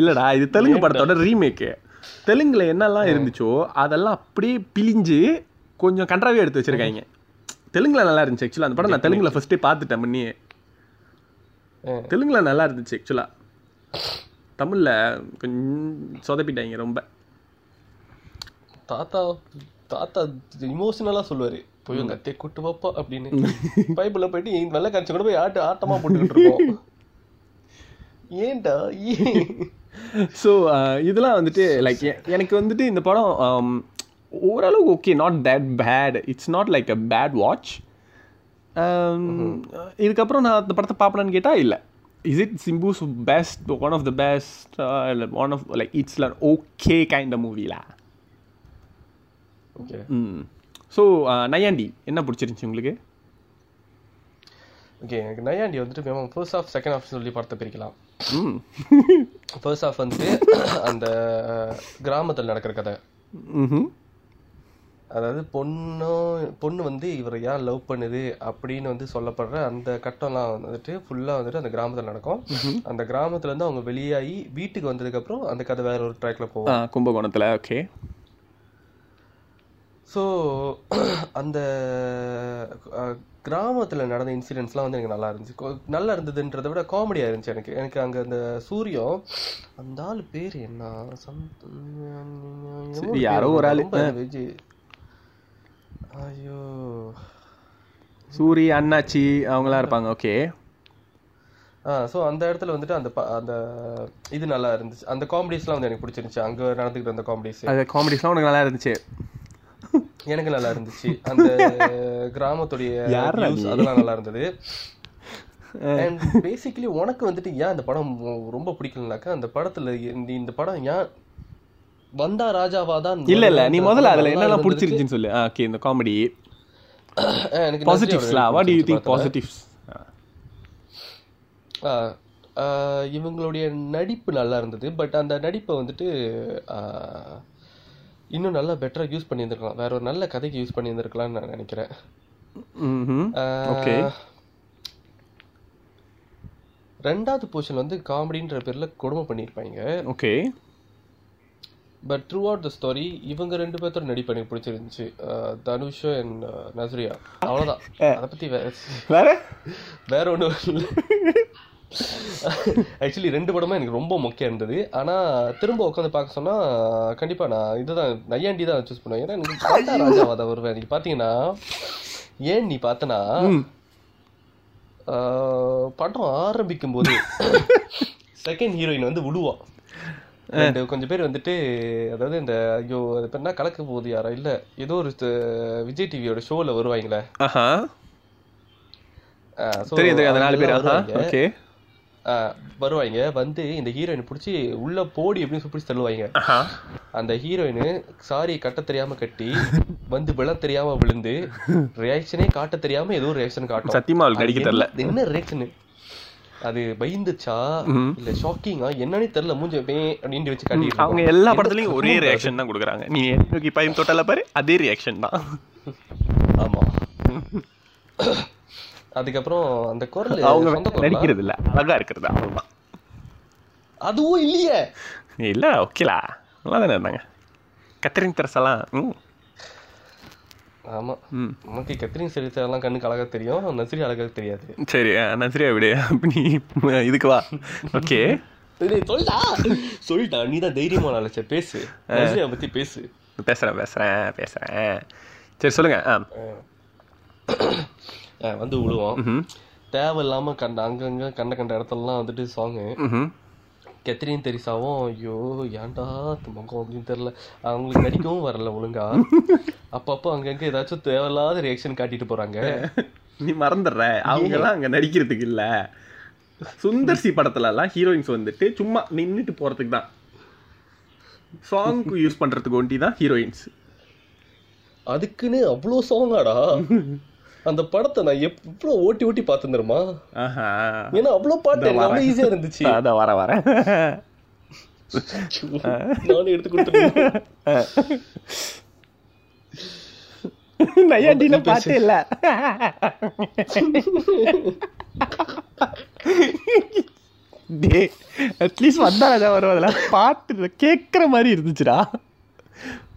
இல்லடா இது தெலுங்கு படத்தோட ரீமேக்கு தெலுங்குல என்னெல்லாம் இருந்துச்சோ அதெல்லாம் அப்படியே பிழிஞ்சு கொஞ்சம் கன்றாவே எடுத்து வச்சிருக்காங்க. தெலுங்குல நல்லா இருந்துச்சு ஆக்சுவலா அந்த படம் நான் தெலுங்குல ஃபர்ஸ்டே பார்த்துட்டேன் முன்னியே. தெலுங்குல நல்லா இருந்துச்சு ஆக்சுவலா தமிழ்ல கொஞ்சம் சொதப்பிட்டாங்க ரொம்ப. தாத்தா தாத்தா இமோஷனலா சொல்லுவாரு. போய் உங்க அத்தையை கூட்டு வாப்பா அப்படின்னு. பைபிள்ல போயிட்டு என் வெள்ளை காட்சி கூட போய் ஆட்டு ஆட்டமா போட்டுக்கிட்டு இருக்கோம். ஏன்டா? ஏன்? ஸோ இதெல்லாம் வந்துட்டு லைக் எனக்கு வந்துட்டு இந்த படம் ஓரளவுக்கு okay not that bad it's not like a bad watch இதுக்கப்புறம் நான் அந்த படத்தை பார்ப்பேன்னு கேட்டால் இல்லை. Is it Simbu's best one of the best இல்லை one of like it's okay kind மூவிலா okay hmm so Naiyaandi என்ன பிடிச்சிருந்துச்சு உங்களுக்கு? ஓகே எனக்கு நையாண்டி வந்துட்டு ma'am first half second half சொல்லி படத்தை பிரிக்கலாம். ஃபர்ஸ்ட் ஆஃப் வந்துட்டு அந்த கிராமத்தில் நடக்கிற கதை. அதாவது பொண்ணும் பொண்ணு வந்து இவரை ஏன் லவ் பண்ணுது அப்படின்னு வந்து சொல்லப்படுற அந்த கட்டம்லாம் வந்துட்டு ஃபுல்லா வந்துட்டு அந்த கிராமத்துல நடக்கும். அந்த கிராமத்துல இருந்து அவங்க வெளியாகி வீட்டுக்கு வந்ததுக்கு அப்புறம் அந்த கதை வேற ஒரு ட்ராக்ல போகும். ஆ கும்பகோணத்தில் ஓகே ஸோ அந்த கிராமத்துல நடந்த இன்சிடென்ட்ஸ்லாம் வந்து எனக்கு நல்லா இருந்துச்சு. நல்லா இருந்ததுன்றதை விட காமெடியா இருந்துச்சு எனக்கு. எனக்கு அங்க அந்த சூரியம் அந்த ஆள் பேர் என்ன? சம்- யாரோ ஒரு ஆளு. விஜய் ஐயோ. சூரி அண்ணாச்சி அவங்களாம் இருப்பாங்க. ஓகே. ஆ ஸோ அந்த இடத்துல வந்துட்டு அந்த அந்த இது நல்லா இருந்துச்சு. அந்த காமெடிஸ்லாம் வந்து எனக்கு பிடிச்சிருந்துச்சு. அங்க நடந்துக்கிட்டு அந்த காமெடிஸ் காமெடிஸ்லாம் உனக்கு நல்லா இருந்துச்சு. எனக்கு நல்லா இருந்துச்சு. அந்த கிராமத்துடைய? அதெல்லாம் நல்லா இருந்தது. அண்ட் பேசிக்கலி உனக்கு வந்துட்டு ஏன் அந்த படம் ரொம்ப பிடிக்கலனாக்கா அந்த படத்துல இந்த படம் ஏன் வந்தா ராஜாவா தான் இல்ல இல்ல நீ முதல்ல அதுல என்னெல்லாம் பிடிச்சிருச்சுன்னு சொல்லு. ஓகே இந்த காமெடி எனக்கு பாசிட்டிவ்ஸ்லா வாட் யூ பிடிச்சிருந்துச்சு திங்க். பாசிட்டிவ்ஸ் இவங்களுடைய நடிப்பு நல்லா இருந்தது பட் அந்த நடிப்பை வந்துட்டு இன்னும் நல்லா பெட்டரா யூஸ் பண்ணியிருந்திருக்கலாம். வேற ஒரு நல்ல கதைக்கு யூஸ் பண்ணியிருந்திருக்கலாம்னு நான் நினைக்கிறேன். ஓகே. ரெண்டாவது போர்ஷன் வந்து காமெடின்ற பேர்ல கொடுமை பண்ணியிருப்பாங்க. Okay. But throughout the story இவங்க ரெண்டு பேர்த்தோட நடிப்பு எனக்கு பிடிச்சிருந்துச்சு தனுஷ் அண்ட் நஸ்ரியா. அவ்வளவுதான். அதை பத்தி வே- வேற? வேற ஒண்ணும் இல்லை. ஆக்சுவலி ரெண்டு படமும் எனக்கு ரொம்ப முக்கியம் இருந்தது. ஆனா திரும்ப உட்காந்து பார்க்க சொன்னா கண்டிப்பா நான் இதுதான் நையாண்டி தான் சூஸ் பண்ணுவேன். ஏன்னா எனக்கு காந்தா ராஜாவா தான் வருவேன். நீங்க பாத்தீங்கன்னா ஏன் நீ பார்த்தனா படம் ஆரம்பிக்கும் போது செகண்ட் ஹீரோயின் வந்து விடுவா ரெண்டு கொஞ்சம் பேர் வந்துட்டு அதாவது இந்த ஐயோ அது பேர் என்ன கலக்க போகுது யாரா இல்ல ஏதோ ஒரு விஜய் டிவியோட ஷோல வருவாங்களே. தெரியும் அந்த நாலு பேர். ஓகே வருவாங்க வந்து இந்த ஹீரோயின் பிடிச்சி உள்ள போடி அப்படின்னு சொல்லி பிடிச்சி தள்ளுவாங்க. அந்த ஹீரோயின் சாரி கட்ட தெரியாம கட்டி வந்து விழ தெரியாம விழுந்து ரியாக்ஷனே காட்ட தெரியாம ஏதோ ரியாக்ஷன் காட்டும். சத்தியமா நடிக்க தெரியல என்ன- ரியாக்ஷன் அது பயந்துச்சா. இல்ல ஷாக்கிங்கா என்னன்னே தெரியல. மூஞ்ச பே அப்படின்னு வச்சு காட்டிட்டு அவங்க. எல்லா படத்துலயும் ஒரே ரியாக்ஷன் தான் கொடுக்குறாங்க. நீ நோக்கி பையன் தொட்டால பாரு? அதே ரியாக்ஷன் தான். ஆமா. அதுக்கப்புறம் அந்த குரல் அவங்க? நடிக்கிறது இல்ல அழகா இருக்கிறது அவ்வளவுதான். அதுவும் இல்லையே. இல்ல ஓகேலா நல்லா தானே இருந்தாங்க. கத்தரின் தெரசெல்லாம் ம். ஆமா. ம். நமக்கு கத்திரின் சரித்திரம் எல்லாம் கண்ணுக்கு அழகா தெரியும் நசிரி அழகா தெரியாது. சரி நன்றியா விடு. அப்ப நீ இதுக்கு வா. ஓகே சொல்டா. சொல்டா நீ தான் தைரியமா நினைச்ச பேசு. நசிரியா பத்தி பேசு. பேசுறேன் பேசுறேன் பேசுறேன். சரி சொல்லுங்க ஆ. வந்து விழுவோம் ம்ஹும். தேவையில்லாம கண்ட அங்கங்க கண்ட கண்ட இடத்துலலாம் வந்துட்டு சாங்கு. கெத்ரின் தெரிசாவும் ஐயோ ஏன்டா முகம் அப்படின்னு தெரியல. அவங்களுக்கு நடிக்கவும் வரல ஒழுங்கா. அப்பப்போ அங்கங்க ஏதாச்சும் தேவையில்லாத ரியாக்ஷன் காட்டிட்டு போறாங்க. நீ மறந்துடுற. அவங்க எல்லாம் அங்க நடிக்கிறதுக்கு இல்ல. சுந்தர் சி படத்துல எல்லாம் ஹீரோயின்ஸ் வந்துட்டு சும்மா நின்னுட்டு போறதுக்கு தான் சாங்க்கு யூஸ் பண்றதுக்கு ஒண்டி தான் ஹீரோயின்ஸ் அதுக்குன்னு அவ்வளோ சாங்காடா அந்த படத்தை நான் எவ்வளோ ஓட்டி ஓட்டி பார்த்து தெரியுமா? ஏன்னா அவ்வளோ பாட்டு அவ்வளோ ஈஸியா இருந்துச்சு. அதான் வர வர நானும் எடுத்து கொடுத்துருக்கேன் நையாண்டில பாட்டே இல்ல? டே அட்லீஸ்ட் வந்தாராஜா வருவதில்ல பாட்டு கேட்குற மாதிரி இருந்துச்சுடா.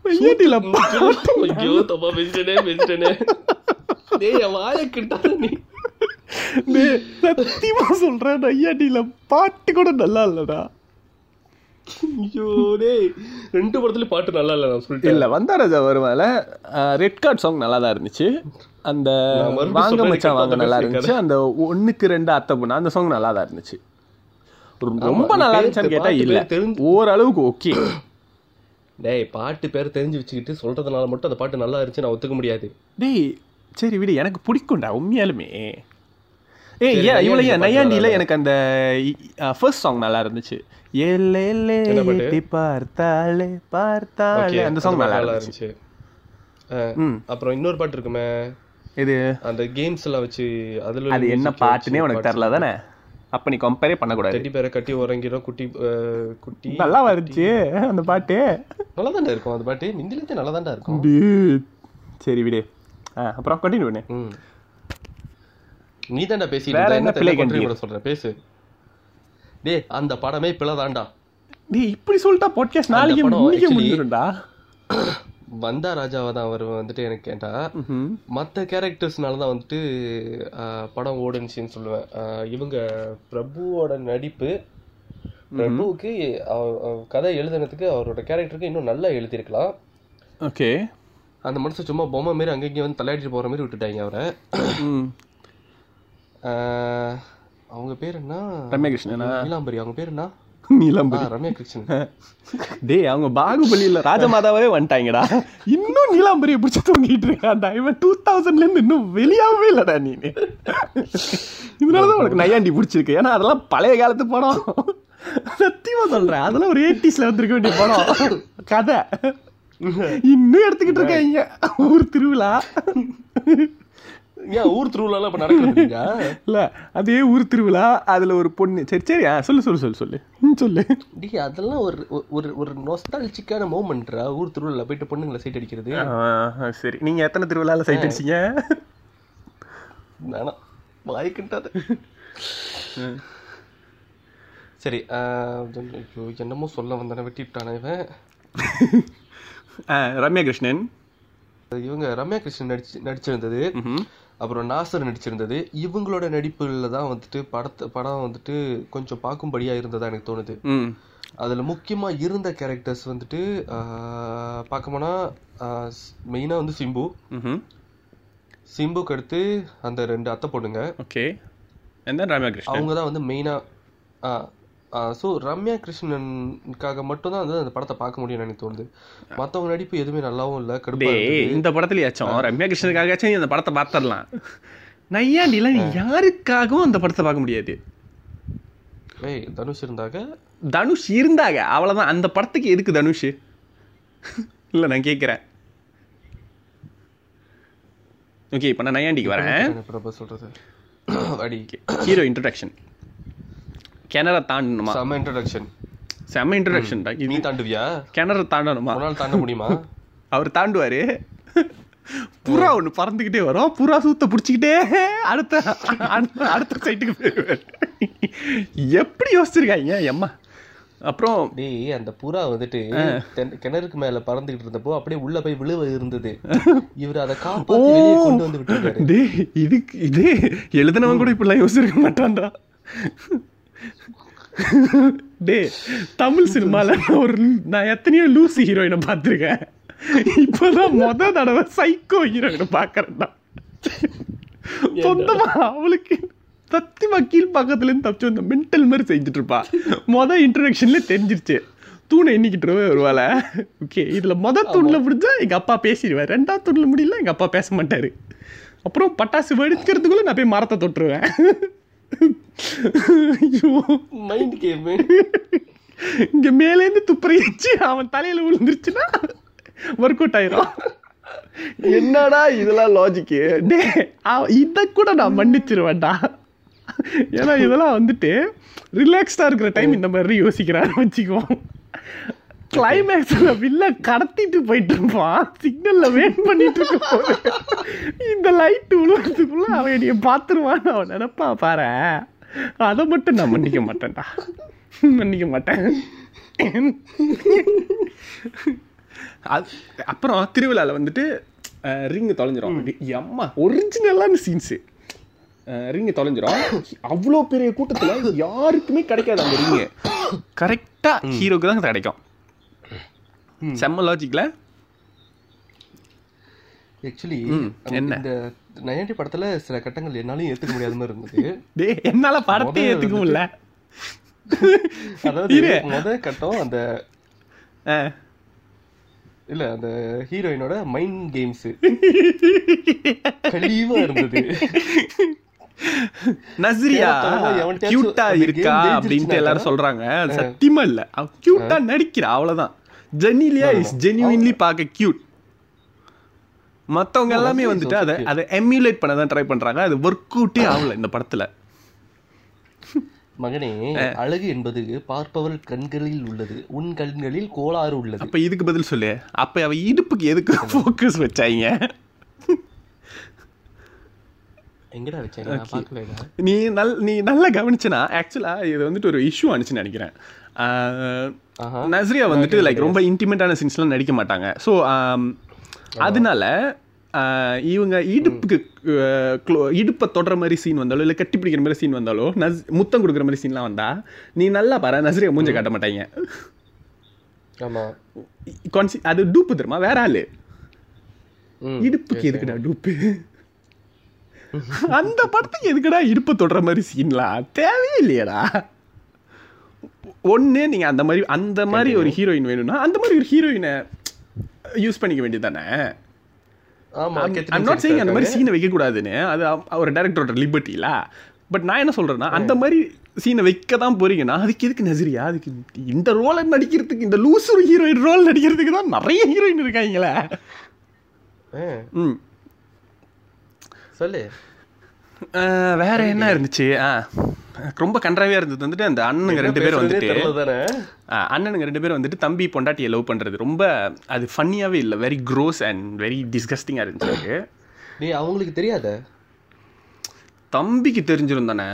நையாண்டில பாட்டு ஐயோ தப்பா பேசிட்டேனே பேசிட்டேனே டேய் வாயை கிட்டாத நீ. டேய், சத்தியமா சொல்றேன் நையாண்டில பாட்டு கூட நல்லா இல்லடா. ஐயோ டேய் ரெண்டு படத்துலயும் பாட்டு நல்லா இல்ல நான் சொல்லிட்டேன். இல்ல வந்தாராஜா வருவால ரெட் கார்ட் சாங் நல்லா தான் இருந்துச்சு. அந்த வாங்க மச்சான் வாங்க நல்லா. இருந்துச்சு. அந்த ஒண்ணுக்கு ரெண்டு அத்தை பொண்ணு அந்த சாங் நல்லா தான் இருந்துச்சு. ரொம்ப நல்லா இருந்துச்சான்னு கேட்டா இல்ல. ஓரளவுக்கு ஓகே டேய் பாட்டு பேர் தெரிஞ்சு வச்சுக்கிட்டு சொல்றதுனால மட்டும் அந்த பாட்டு நல்லா இருந்துச்சு நான் ஒத்துக்க முடியாது. டேய் சரி விடு எனக்கு பிடிக்கும்டா உண்மையாலுமே. ஏன் பாட்டு நையாண்டில நல்லா எனக்கு அந்த ஃபர்ஸ்ட் சாங் நல்லா இருந்துச்சு. ஏலே லே என்ன பாட்டு? எட்டி பார்த்தாலே. பார்த்தாலே அந்த சாங் நல்லா இருந்துச்சு. அப்புறம் இன்னொரு பாட்டு இருக்குமே. இது அந்த கேம்ஸ் எல்லாம் வச்சு அதுல அது என்ன பாட்டுனே உனக்கு தெரியல தானே அப்ப நீ கம்பேரே பண்ணக்கூடாது. டெடி பேரை கட்டி உறங்கிறோம் குட்டி குட்டி நல்லா வந்துச்சு அந்த பாட்டு. நல்லா தாண்டா இருக்கும் அந்த பாட்டு. நிந்திலத்தே நல்லா தாண்டா இருக்கும். சரி விடு. அப்புறம் கண்டினியூ பண்ணு. நீ தாண்டா பேசிட்டு வேற என்ன பிள்ளை? கூட சொல்ற பேசு. டேய் அந்த படமே பிள்ளை தாண்டா நீ இப்படி சொல்லிட்டா பாட்காஸ்ட் நாளைக்கு actually- முடிஞ்சிடும்டா வந்தா ராஜாவா தான் அவர் வந்துட்டு எனக்கு கேட்டா. மத்த கேரக்டர்ஸ்னால தான் வந்துட்டு படம் ஓடுனுச்சுன்னு சொல்லுவேன். இவங்க பிரபுவோட நடிப்பு பிரபுவுக்கு கதை எழுதுனதுக்கு அவரோட கேரக்டருக்கு இன்னும் நல்லா எழுதியிருக்கலாம். ஓகே. அந்த மனுஷன் சும்மா பொம்மை மாரி அங்கங்கே வந்து தலையாடிட்டு போற மாதிரி விட்டுட்டாங்க அவரை. அவங்க பேர் என்ன? ரம்யா கிருஷ்ணனா நீலாம்பரி. அவங்க பேர் என்ன? நீலாம்பரி. ரம்யா கிருஷ்ணன் டேய் அவங்க பாகுபலியில ராஜமாதாவே வந்துட்டாங்கடா. இன்னும் நீலாம்பரியை பிடிச்சி தூங்கிட்டு இருக்கான்டா இவன் டூ தௌசண்ட்ல இருந்து இன்னும் வெளியாகவே இல்லடா நீ. இதனாலதான் உனக்கு நையாண்டி பிடிச்சிருக்கு. ஏன்னா அதெல்லாம் பழைய காலத்து படம். சத்தியமா சொல்றேன். அதெல்லாம் ஒரு எயிட்டிஸ்ல வந்திருக்க வேண்டிய படம். கதை. இன்னும் எடுத்துக்கிட்டு இருக்காங்க. ஊர் திருவிழா. ஏன் ஊர் திருவிழாலாம் இப்ப நடக்குதுங்க இல்ல அதே ஊர் திருவிழா அதுல ஒரு பொண்ணு. சரி சரி சொல்லு சொல்லு சொல்லு சொல்லு. சொல்லு. டேய் அதெல்லாம் ஒரு ஒரு ஒரு நொஸ்டாலஜிக்கான மூமெண்ட்ரா ஊர் திருவிழா போயிட்டு பொண்ணுங்களை சைட் அடிக்கிறது? சரி. நீங்க எத்தனை திருவிழால சைட் அடிச்சீங்க? வேணாம் வாய்க்கிட்டாது சரி என்னமோ சொல்ல வந்தானே வெட்டிட்டானே இவன். ரம்யா கிருஷ்ணன் இவங்க ரம்யா கிருஷ்ணன் நடிச்சு நடிச்சிருந்தது. அப்புறம் நாசர் நடிச்சிருந்தது. இவங்களோட நடிப்புல தான் வந்துட்டு படத்தை படம் வந்துட்டு கொஞ்சம் பார்க்கும்படியா இருந்ததா எனக்கு தோணுது. அதுல முக்கியமா இருந்த கேரக்டர்ஸ் வந்துட்டு பார்க்க போனா மெயினா வந்து சிம்பு. சிம்புக்கு அடுத்து அந்த ரெண்டு அத்தை பொண்ணுங்க. ஓகே. அவங்க தான் வந்து மெயினா ஸோ ரம்யா கிருஷ்ணனுக்காக மட்டும்தான் வந்து அந்த படத்தை பார்க்க முடியும்னு எனக்கு தோணுது. மத்தவங்க நடிப்பு எதுவுமே நல்லாவும் இல்ல கடுப்பா. இந்த படத்துலயாச்சும் ரம்யா கிருஷ்ணனுக்காகச்சும் இந்த படத்தை பார்த்துடலாம். நையாண்டிலாம் யாருக்காகவும் அந்த படத்தை பார்க்க முடியாது. ஏய் தனுஷ் இருந்தாக தனுஷ் இருந்தாங்க. அவ்வளவுதான். அந்த படத்துக்கு எதுக்கு தனுஷ்? இல்ல நான் கேட்குறேன் ஓகே இப்போ நான் நையாண்டிக்கு வரேன். அடி. ஹீரோ இன்ட்ரடக்ஷன் கிணற தாண்டணுமா? செம்ம இன்ட்ரடக்ஷன் செம்ம இன்ட்ரடக்ஷன் தான் நீ தாண்டுவியா? கிணற தாண்டணுமா? நாள் தாண்ட முடியுமா? அவர் தாண்டுவாரு. புறா ஒண்ணு பறந்துக்கிட்டே வரும். புறா சூத்த பிடிச்சிக்கிட்டே அடுத்த அடுத்த- சைட்டுக்கு போயிடுவார். எப்படி யோசிச்சிருக்காங்க எம்மா? அப்புறம் டேய் அந்த புறா வந்துட்டு கிணறுக்கு மேல பறந்துகிட்டு இருந்தப்போ அப்படியே உள்ள போய் விழுவ இருந்தது. இவர் அதை காப்பாத்தி வெளியே கொண்டு வந்து விட்டுருக்காரு டேய் இதுக்கு இது எழுதினவன் கூட இப்படிலாம் யோசிச்சிருக்க மாட்டான்டா. டேய் தமிழ் சினிமால நான் ஒரு நான் எத்தனையோ லூசி ஹீரோயினை பார்த்துருக்கேன். இப்பதான் முத தடவை சைக்கோ ஹீரோயினை பார்க்கறேன்டா. சொந்தமா அவளுக்கு சத்தியமா கீழ் பக்கத்துல இருந்து தப்பிச்சு வந்த மென்டல் மாதிரி செஞ்சுட்டு இருப்பா மொத இன்ட்ரடக்ஷன்ல தெரிஞ்சிருச்சு. தூணை எண்ணிக்கிட்டு வருவாள ஓகே இதுல மொத தூண்ல முடிஞ்சா எங்க அப்பா பேசிடுவார். ரெண்டாவது தூண்ல முடியல எங்க அப்பா பேச மாட்டாரு. அப்புறம் பட்டாசு வெடிக்கிறதுக்குள்ள நான் போய் மரத்தை தொட்டுருவேன். ஐயோ. மைண்ட் கேம் இங்க மேலேருந்து துப்புரை வச்சு அவன் தலையில விழுந்துருச்சுன்னா ஒர்க் அவுட் ஆயிரும். என்னடா இதெல்லாம் லாஜிக்கு டே இத கூட நான் மன்னிச்சிருவேன்டா. ஏன்னா இதெல்லாம் வந்துட்டு ரிலாக்ஸ்டா இருக்கிற டைம் இந்த மாதிரி யோசிக்கிறாரு வச்சுக்குவோம் கிளைமேக்ஸ்ல வில்ல கடத்திட்டு போயிட்டு இருப்பான். சிக்னல்ல வெயிட் பண்ணிட்டு இருக்கும் போது. இந்த லைட் உழுவதுக்குள்ள அவன் என்னைய பாத்துருவான்னு அவன் நினைப்பா பாரு அதை மட்டும் நான் மன்னிக்க மாட்டேன்டா. மன்னிக்க மாட்டேன். அது அப்புறம் திருவிழாவில் வந்துட்டு ரிங்கு தொலைஞ்சிரும். அம்மா ஒரிஜினலான சீன்ஸு ரிங்கு தொலைஞ்சிரும். அவ்வளோ பெரிய கூட்டத்தில் யாருக்குமே கிடைக்காது அந்த ரிங்கு கரெக்டாக ஹீரோக்கு தான் கிடைக்கும். செம்ம லாஜிக்கில் ஆக்சுவலி என்ன? இந்த நயன்டி படத்துல சில கட்டங்கள் என்னாலையும் ஏத்துக்க முடியாத மாதிரி இருந்தது. என்னால் படத்தை ஏற்றுக்க முடியல. அதாவது இரு. முத கட்டம் அந்த. இல்ல அந்த ஹீரோயினோட மைண்ட் கேம்ஸ் கழிவா இருந்தது. நஸ்ரியா கியூட்டா இருக்கா அப்படின்ட்டு எல்லாரும் சொல்றாங்க. சத்தியமா இல்ல. அவ கியூட்டா நடிக்கிறா அவ்வளவுதான். ஜெனிலியா இஸ் ஜென்யூன்லி பார்க்க கியூட் மத்தவங்க எல்லாமே வந்துட்டு அதை. அதை எம்யூலேட் பண்ண தான் ட்ரை பண்றாங்க. அது ஒர்க் அவுட்டே ஆகல இந்த படத்துல. மகனே அழகு என்பது பார்ப்பவர் கண்களில் உள்ளது உன் கண்களில் கோளாறு உள்ளது. அப்ப இதுக்கு பதில் சொல்லு. அப்ப அவ இடுப்புக்கு எதுக்கு ஃபோக்கஸ் வச்சாங்க? எங்கடா நீ நல் நீ நல்லா கவனிச்சனா ஆக்சுவலா இது வந்துட்டு ஒரு இஷ்யூ ஆனிச்சுன்னு நினைக்கிறேன். நஸ்ரியா வந்துட்டு லைக் ரொம்ப இன்டிமேட்டான சீன்ஸ்லாம் நடிக்க மாட்டாங்க. ஸோ அதனால இவங்க இடுப்புக்கு இடுப்பை தொடுற மாதிரி சீன் வந்தாலோ இல்லை கட்டி பிடிக்கிற மாதிரி சீன் வந்தாலோ நஸ் முத்தம் கொடுக்குற மாதிரி சீன்லாம் வந்தா நீ நல்லா பாரு நஸ்ரியா மூஞ்ச காட்ட மாட்டாங்க. ஆமா. கான்சி அது டூப்பு தெரியுமா? வேற ஆளு. இடுப்புக்கு எதுக்குடா டூப்பு? அந்த படத்துக்கு எதுக்குடா இடுப்பை தொடுற மாதிரி சீன்லாம் தேவையே இல்லையடா. ஒண்ணு நீங்க அந்த மாதிரி அந்த மாதிரி ஒரு ஹீரோயின் வேணும்னா அந்த மாதிரி ஒரு ஹீரோயினை யூஸ் பண்ணிக்க வேண்டியதானே ஆமா ஐம் நாட் சேயிங் அந்த மாதிரி சீனை வைக்க கூடாதுன்னு அது அவ- ஒரு டேரக்டரோட லிபர்ட்டில பட் நான் என்ன சொல்றேன்னா அந்த மாதிரி சீனை வைக்க தான் போறீங்கன்னா அதுக்கு எதுக்கு நசிரியா? அதுக்கு இந்த ரோலை நடிக்கிறதுக்கு இந்த லூசூர் ஹீரோயின் ரோல் நடிக்கிறதுக்கு தான் நிறைய ஹீரோயின் இருக்காங்களே. ம். சொல்லு. வேற என்ன இருந்துச்சு? ஆ. ரொம்ப கன்றாவியா இருந்தது வந்துட்டு அந்த அண்ணனுங்க ரெண்டு பேரும் வந்துட்டு தானே அண்ணனுங்க ரெண்டு பேரும் வந்துட்டு தம்பி பொண்டாட்டியை லவ் பண்றது. ரொம்ப அது ஃபன்னியாவே இல்லை. வெரி க்ரோஸ் அண்ட் வெரி டிஸ்கஸ்டிங்கா இருந்துச்சு. டேய் அவங்களுக்கு தெரியாத? தம்பிக்கு தெரிஞ்சிருந்தானே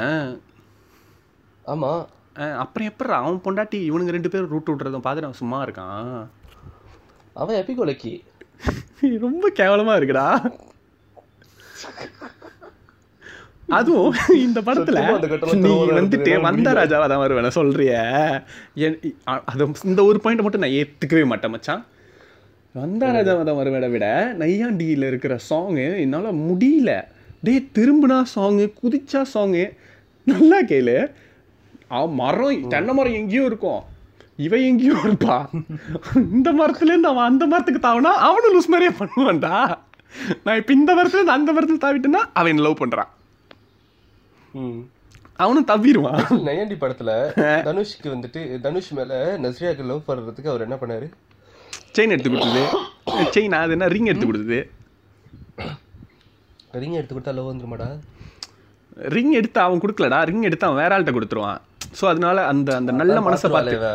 ஆமா. அஹ், அப்புறம் எப்படி அவன் பொண்டாட்டி இவனுங்க ரெண்டு பேரும் ரூட் விட்றதும் பார்த்துட்டு அவன் சும்மா இருக்கான். அவன் எப்பிகொலைக்கு ரொம்ப கேவலமா இருக்குடா. அதுவும் இந்த படத்துல நீ வந்துட்டு வந்த. ராஜாவா தான் வருவேன். சொல்றிய. அது இந்த ஒரு பாயிண்ட் மட்டும் நான் ஏத்துக்கவே மாட்டேன் மச்சான். வந்த ராஜாவா தான் வருவேனை விட. நையாண்டியில இருக்கிற சாங்கு என்னால முடியல. டேய் திரும்பினா சாங்கு குதிச்சா சாங்கு நல்லா கேளு. அவன் மரம் தென்னை மரம் எங்கேயோ இருக்கும். இவ எங்கேயோ இருப்பா. இந்த மரத்துல இருந்து அவன் அந்த மரத்துக்கு தாவினா அவனும் லூஸ் மாதிரியே பண்ணுவான்டா. நான் இப்ப இந்த மரத்துல இருந்து அந்த மரத்துல தாவிட்டேன்னா அவன் லவ் பண்றான். ம் அவனும் தவிடுவான் நையாண்டி படத்துல தனுஷ்க்கு வந்துட்டு தனுஷ் மேல நஸ்ரியாக்கு லவ் பண்றதுக்கு அவர் என்ன பண்ணாரு? செயின் எடுத்து கொடுத்தது. செயின் அது என்ன? ரிங் எடுத்து கொடுத்தது. ரிங் எடுத்து கொடுத்தா லவ் வந்துருமாடா? ரிங் எடுத்து அவன் கொடுக்கலடா. ரிங் எடுத்து அவன் வேற ஆள்கிட்ட கொடுத்துருவான். ஸோ அதனால அந்த அந்த நல்ல மனசை பார்த்து.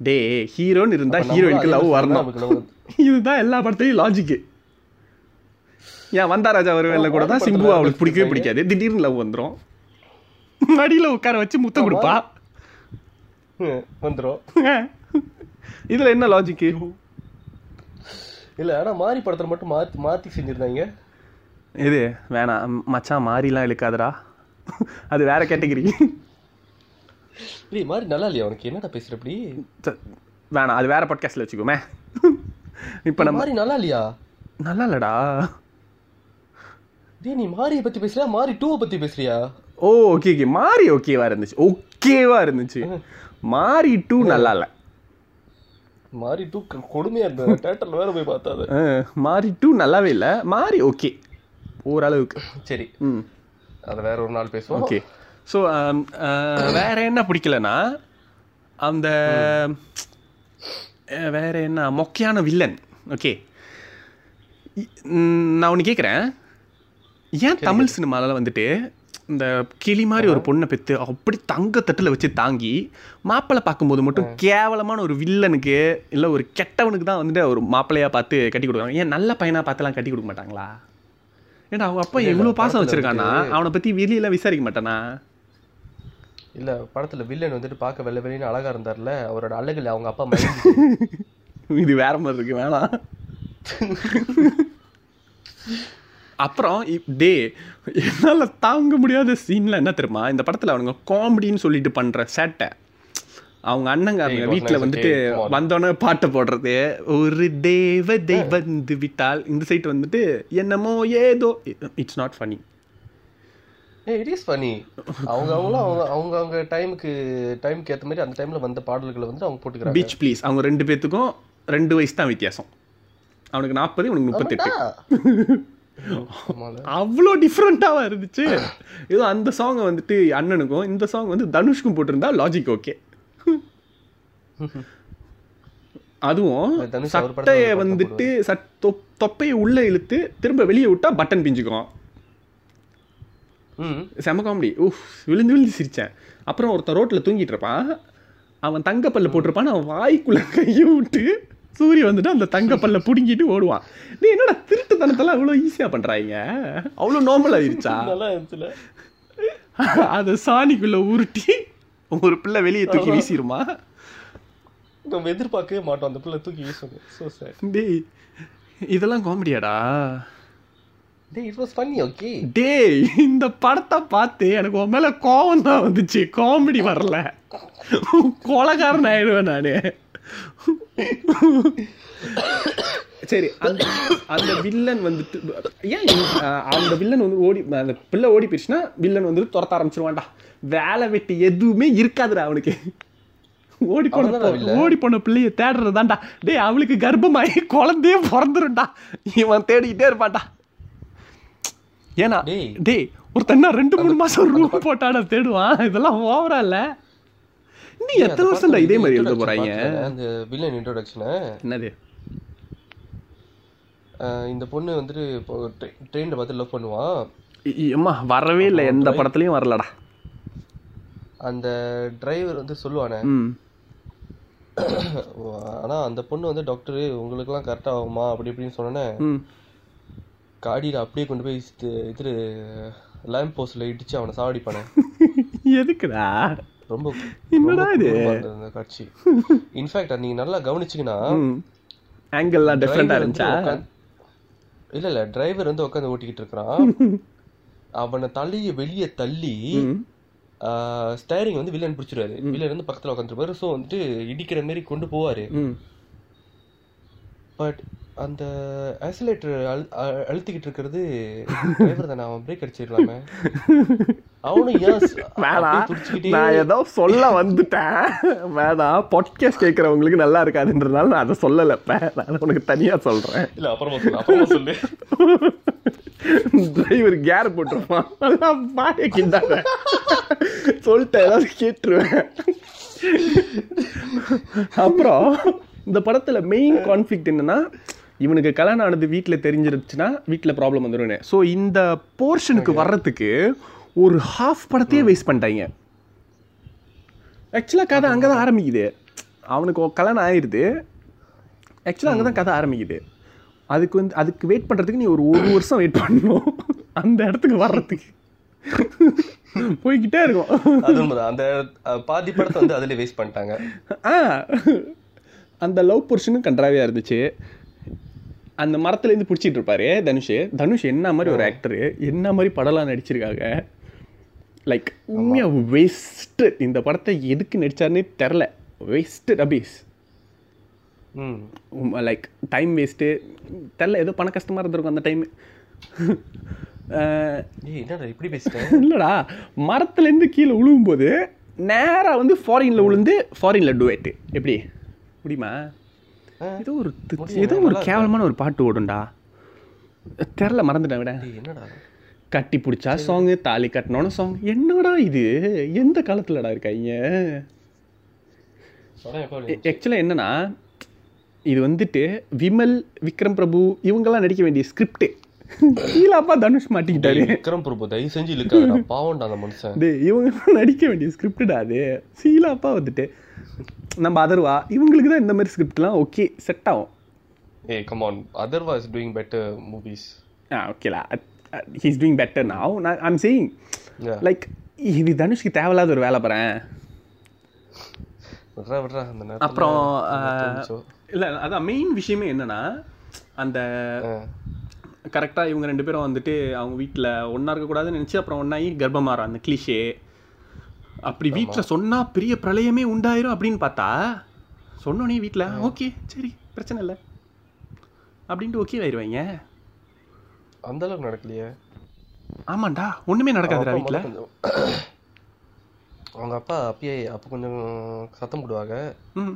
டே ஹீரோன்னு இருந்தா ஹீரோயினுக்கு லவ் வரணும். இதுதான் எல்லா படத்துலயும் லாஜிக்கு ஏன் வந்தா ராஜா வருவேன்ல கூட தான் சிம்பு அவளுக்கு பிடிக்கவே பிடிக்காது. திடீர்னு லவ் வந்துரும். மடியில உட்கார வச்சு முத்தம் கொடுப்பா. ஹம், வந்துரும். இதுல என்ன லாஜிக்கு இல்ல ஆனா மாறி படத்துல மட்டும் மாத்தி மாத்தி செஞ்சிருந்தாங்க. இது வேணாம் மச்சான் மாறிலாம் இழுக்காதடா. அது வேற கேட்டகரி டேய் மாறி நல்லா இல்லையா உனக்கு? என்னடா பேசுற அப்படி வேணாம் அது வேற பாட்காஸ்ட்ல வச்சுக்கோமே. இப்போ நம்ம மாறி நல்லா இல்லையா? நல்லா இல்லடா. டேய் நீ மாரியை பத்தி பேசுறியா? மாறி டூவை பத்தி பேசுறியா? ஓ ஓகே ஓகே மாறி ஓகேவா இருந்துச்சு. ஓகேவா இருந்துச்சு. மாறி டூ நல்லா இல்லை மாறி டூ கொடுமையா இருந்தது தேட்டர்ல வேற போய் பார்த்தா அது. அஹ், மாறி டூ நல்லாவே இல்லை. மாறி ஓகே ஓரளவுக்கு. சரி. ம். அத வேற ஒரு நாள் பேசுவோம். ஓகே ஸோ வேற என்ன பிடிக்கலனா அந்த வேற என்ன? மொக்கையான வில்லன் ஓகே நான் ஒன்று கேட்குறேன் ஏன் தமிழ் சினிமாவில் வந்துட்டு இந்த கிளி மாதிரி ஒரு பொண்ணை பெற்று அப்படி தங்க தட்டில் வச்சு தாங்கி மாப்பிள்ளை பார்க்கும்போது மட்டும் கேவலமான ஒரு வில்லனுக்கு இல்லை ஒரு கெட்டவனுக்கு தான் வந்துட்டு ஒரு மாப்பிள்ளையாக பார்த்து கட்டி கொடுக்குறாங்க. ஏன் நல்ல பையனாக பார்த்துலாம் கட்டி கொடுக்க மாட்டாங்களா? ஏன்னா அவங்க அப்பா எவ்வளோ பாசம் வச்சிருக்கானா? அவனை பற்றி வெளியெல்லாம் விசாரிக்க மாட்டானா? இல்ல படத்துல வில்லன் வந்துட்டு பார்க்க வெள்ளை வெளின்னு அழகா இருந்தார்ல அவரோட அழகுல அவங்க அப்பா இது வேற மாதிரி இருக்கு வேணாம். அப்புறம் டே என்னால் தாங்க முடியாத சீன்ல என்ன தெரியுமா? இந்த படத்தில் அவனுங்க காமெடின்னு சொல்லிட்டு பண்ற சேட்டை. அவங்க அண்ணங்காரங்க வீட்டில் வந்துட்டு. வந்தோடனே பாட்டை போடுறது. ஒரு தேவதை வந்து விட்டால். இந்த சைட் வந்துட்டு என்னமோ ஏதோ it's not funny a it is funny அவங்க அவங்களும் அவங்க அவங்க அவங்க டைமுக்கு டைமுக்கு ஏத்த மாதிரி அந்த டைம்ல வந்த பாடல்களை வந்து அவங்க போட்டுக்கிறாங்க. பீச் ப்ளீஸ் அவங்க ரெண்டு பேத்துக்கும் ரெண்டு வயசு தான் வித்தியாசம். அவனுக்கு நாற்பது இவனுக்கு முப்பத்தெட்டு. அவ்வளோ டிஃப்ரெண்ட்டாக இருந்துச்சு. ஏதோ அந்த சாங்கை வந்துட்டு அண்ணனுக்கும் இந்த சாங் வந்து தனுஷ்க்கும் போட்டிருந்தா லாஜிக் ஓகே அதுவும் சட்டையை வந்துட்டு சட் தொப்- தொப்பையை உள்ளே இழுத்து திரும்ப வெளியே விட்டா பட்டன் பிஞ்சுக்கும். செம காமெடி ஊஃப் விழுந்து விழுந்து சிரிச்சேன். அப்புறம் ஒருத்தன் ரோட்டில் தூங்கிட்டு இருப்பான். அவன் தங்கப்பல்ல போட்டிருப்பான் அவன் வாய்க்குள்ள கையை விட்டு சூரிய வந்துட்டு அந்த தங்கப்பல்ல புடுங்கிட்டு ஓடுவான். நீ என்னடா திருட்டுத்தனத்தெல்லாம் அவ்வளோ ஈஸியாக பண்ணுறாங்க அவ்வளோ நார்மல் ஆயிருச்சா? அதை சாணிக்குள்ள உருட்டி ஒரு பிள்ளை வெளியே தூக்கி வீசிருமா? நம்ம எதிர்பார்க்கவே மாட்டோம். அந்த பிள்ளை தூக்கி வீசுங்க சோ சார் டேய் இதெல்லாம் காமெடியாடா? டேய் இட் வாஸ் ஃபன்னி ஓகே டேய் இந்த படத்தை பார்த்து எனக்கு உன் மேல கோவம் தான் வந்துச்சு. காமெடி வரல. கொலகாரன் ஆயிடுவேன் நானு. சரி அந்த அந்த வில்லன் வந்துட்டு ஏன் அந்த வில்லன் வந்து ஓடி அந்த பிள்ளை ஓடி போயிடுச்சுன்னா வில்லன் வந்து துரத்த ஆரம்பிச்சிருவான்டா. வேலை வெட்டி எதுவுமே இருக்காதுடா அவனுக்கு. ஓடி போன? ஓடி போன பிள்ளைய தேடுறதாண்டா டேய் அவளுக்கு கர்ப்பமாயி குழந்தையே பிறந்துரும்டா. இவன் தேடிக்கிட்டே இருப்பான்டா. ஏன்னா டேய். டேய் ஒருத்தன் என்ன ரெண்டு மூணு மாசம் ரூம் போட்டாடா தேடுவான்? இதெல்லாம் ஓவரா இல்ல? நீ எத்தனை வருஷம்டா இதே மாதிரி எழுத போறாங்க? அந்த வில்லன் இன்ட்ரோடக்ஷனை என்னது? இந்த பொண்ணு வந்துட்டு இப்போ ட்ரெயினில் பார்த்து லவ் பண்ணுவான் அம்மா வரவே இல்லை. எந்த படத்துலயும் வரலடா. அந்த டிரைவர் வந்து சொல்லுவானே. ம். ஆனா அந்த பொண்ணு வந்து டாக்டர் உங்களுக்குலாம் கரெக்டா ஆகுமா? அப்படி இப்படின்னு சொன்னோன்னே காடியில அப்படியே கொண்டு போய் இது- இது லேம்ப் போஸ்ட்ல இடிச்சு அவனை சாவடிப்பானே. எதுக்குடா? ரொம்ப என்னடா இது? அந்த காட்சி. இன்ஃபேக்ட் நீங்க நல்லா கவனிச்சீங்கன்னா ஆங்கிள்லாம் டிஃப்ரெண்டா இருந்துச்சா? இல்ல இல்ல டிரைவர் வந்து உட்காந்து ஓட்டிக்கிட்டு இருக்கிறான். அவனை தலைய வெளியே தள்ளி ஸ்டேரிங் வந்து வில்லன் பிடிச்சிருவாரு. வில்லன் வந்து பக்கத்துல உட்காந்துருப்பாரு. சோ வந்துட்டு இடிக்கிற மாதிரி கொண்டு போவாரு. பட் அந்த ஆக்சிலேட்டர் அழுத்திக்கிட்டு இருக்கிறது டிரைவர் தானே? அவன் பிரேக் அடிச்சிடலாமே. நான் ஏதோ சொல்ல வந்துட்டேன். வேணாம் பாட்காஸ்ட் கேட்குறவங்களுக்கு நல்லா இருக்காதுன்றதுனால நான் அதை சொல்லலை. நான் உனக்கு தனியா சொல்றேன். இல்ல அப்புறமா சொல்லு அப்புறமா சொல்லு. டிரைவர் கேர் போட்டிருப்பான். பாய கிண்டாத. சொல்லிட்டேன் ஏதாவது கேட்டுருவேன். அப்புறம் இந்த படத்துல மெயின் கான்ஃப்ளிக்ட் என்னன்னா இவனுக்கு கல்யாணம் ஆனது வீட்டில் தெரிஞ்சிருச்சுன்னா வீட்டில் ப்ராப்ளம் வந்துடும் ஸோ இந்த போர்ஷனுக்கு வர்றதுக்கு ஒரு ஹாஃப் படத்தையே வேஸ்ட் பண்ணிட்டாங்க. ஆக்சுவலாக கதை அங்கே தான் ஆரம்பிக்குது. அவனுக்கு கல்யாணம் ஆயிடுது ஆக்சுவலாக அங்கே தான் கதை ஆரம்பிக்குது. அதுக்கு வந்து அதுக்கு வெயிட் பண்ணுறதுக்கு நீ ஒரு ஒரு வருஷம் வெயிட் பண்ணணும். அந்த இடத்துக்கு வர்றதுக்கு. போய்கிட்டே இருக்கும். அது அந்த பாதி படத்தை வந்து அதுல வேஸ்ட் பண்ணிட்டாங்க. ஆ. அந்த லவ் போர்ஷனும் கன்றாவியாக இருந்துச்சு. அந்த மரத்துலேருந்து பிடிச்சிட்டு இருப்பாரு தனுஷ். தனுஷ் என்ன மாதிரி ஒரு ஆக்டரு என்ன மாதிரி படம்லாம் நடிச்சிருக்காங்க? லைக் உண்மையாக வேஸ்ட்டு இந்த படத்தை எதுக்கு நடிச்சாருன்னே தெரில. வேஸ்ட்டு அபீஸ் லைக் டைம் வேஸ்ட்டு தெரில ஏதோ பண கஷ்டமாக இருந்திருக்கும் அந்த டைம் இப்படி இல்லைடா. மரத்துலேருந்து கீழே விழுகும்போது நேராக வந்து ஃபாரினில் விழுந்து ஃபாரினில் டுவேட்டு எப்படி? முடியுமா. ஏதோ ஒரு ஏதோ ஒரு கேவலமான ஒரு பாட்டு ஓடும்டா. தெரில மறந்துட்டேன் விட. என்னடா? கட்டி பிடிச்சா சாங்கு தாலி கட்டினோன்னு சாங் என்னடா இது? எந்த காலத்துலடா இருக்காங்க ஆக்சுவலாக என்னன்னா இது வந்துட்டு விமல் விக்ரம் பிரபு இவங்கெல்லாம் நடிக்க வேண்டிய ஸ்கிரிப்ட் கீழாப்பா தனுஷ் மாட்டிக்கிட்டாரு. விக்ரம் பிரபு தயவு செஞ்சு இழுக்காதடா. பாவம்டா அந்த மனுஷன். டேய் இவங்க நடிக்க வேண்டிய ஸ்கிரிப்டா அது? சீலாப்பா வந்துட்டு நம்ம அதர்வா இவங்களுக்கு தான் இந்த மாதிரி ஸ்கிரிப்ட்லாம் ஓகே செட் ஆகும். ஏய் come on Atharva is doing better movies ah ஓகேலா he's doing better now நான் ஐம் சேயிங் லைக் இது தனுஷ்க்கு தேவையில்லாத ஒரு வேலை போகிறேன் அப்புறம் தோணுச்சோ. இல்லை அதான் மெயின் விஷயமே என்னன்னா அந்த. கரெக்டாக இவங்க ரெண்டு பேரும் வந்துட்டு அவங்க வீட்டில் ஒன்றா இருக்கக்கூடாதுன்னு நினச்சி அப்புறம் ஒன்றாகி கர்ப்பமாறும் அந்த கிளிஷே அப்படி வீட்டில் சொன்னால் பெரிய பிரளயமே உண்டாயிரும் அப்படின்னு பார்த்தா சொன்னோனே வீட்டில் ஓகே சரி பிரச்சனை இல்லை. அப்படின்ட்டு ஓகே ஆயிடுவாங்க அந்த அளவுக்கு நடக்கலையே. ஆமாண்டா ஒன்றுமே நடக்காதுடா வீட்டில் அவங்க அப்பா அப்பயே அப்போ கொஞ்சம் சத்தம் போடுவாங்க. ம்.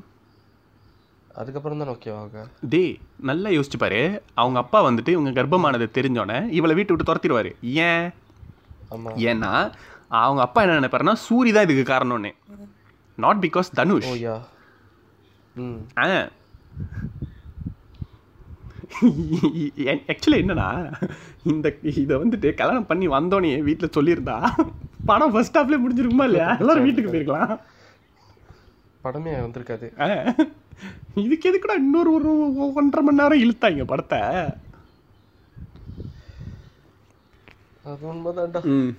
அதுக்கப்புறம் தான் ஓகே ஆக டேய் நல்லா யோசிச்சு பாரு. அவங்க அப்பா வந்துட்டு இவங்க கர்ப்பமானது தெரிஞ்சோடனே இவளை வீட்டை விட்டு துரத்திடுவாரு. ஏன்? ஏன்னா அவங்க அப்பா என்ன நினைப்பாருன்னா சூரி தான் இதுக்கு காரணம்னு. Not because Dhanush. Ah. Actually என்னன்னா இந்த இதை வந்துட்டு கல்யாணம் பண்ணி வந்தோடனே வீட்டில் சொல்லியிருந்தா படம் ஃபர்ஸ்ட் ஹாஃப்லேயே முடிஞ்சிருக்குமா இல்லையா? எல்லாரும் வீட்டுக்கு போயிருக்கலாம். படமே வந்திருக்காது. இதுக்கு எதுக்குடா இன்னொரு ஒரு ஒன்றரை மணி நேரம் இழுத்தாங்க படத்தை? அது உண்மைதான்டா. ம்.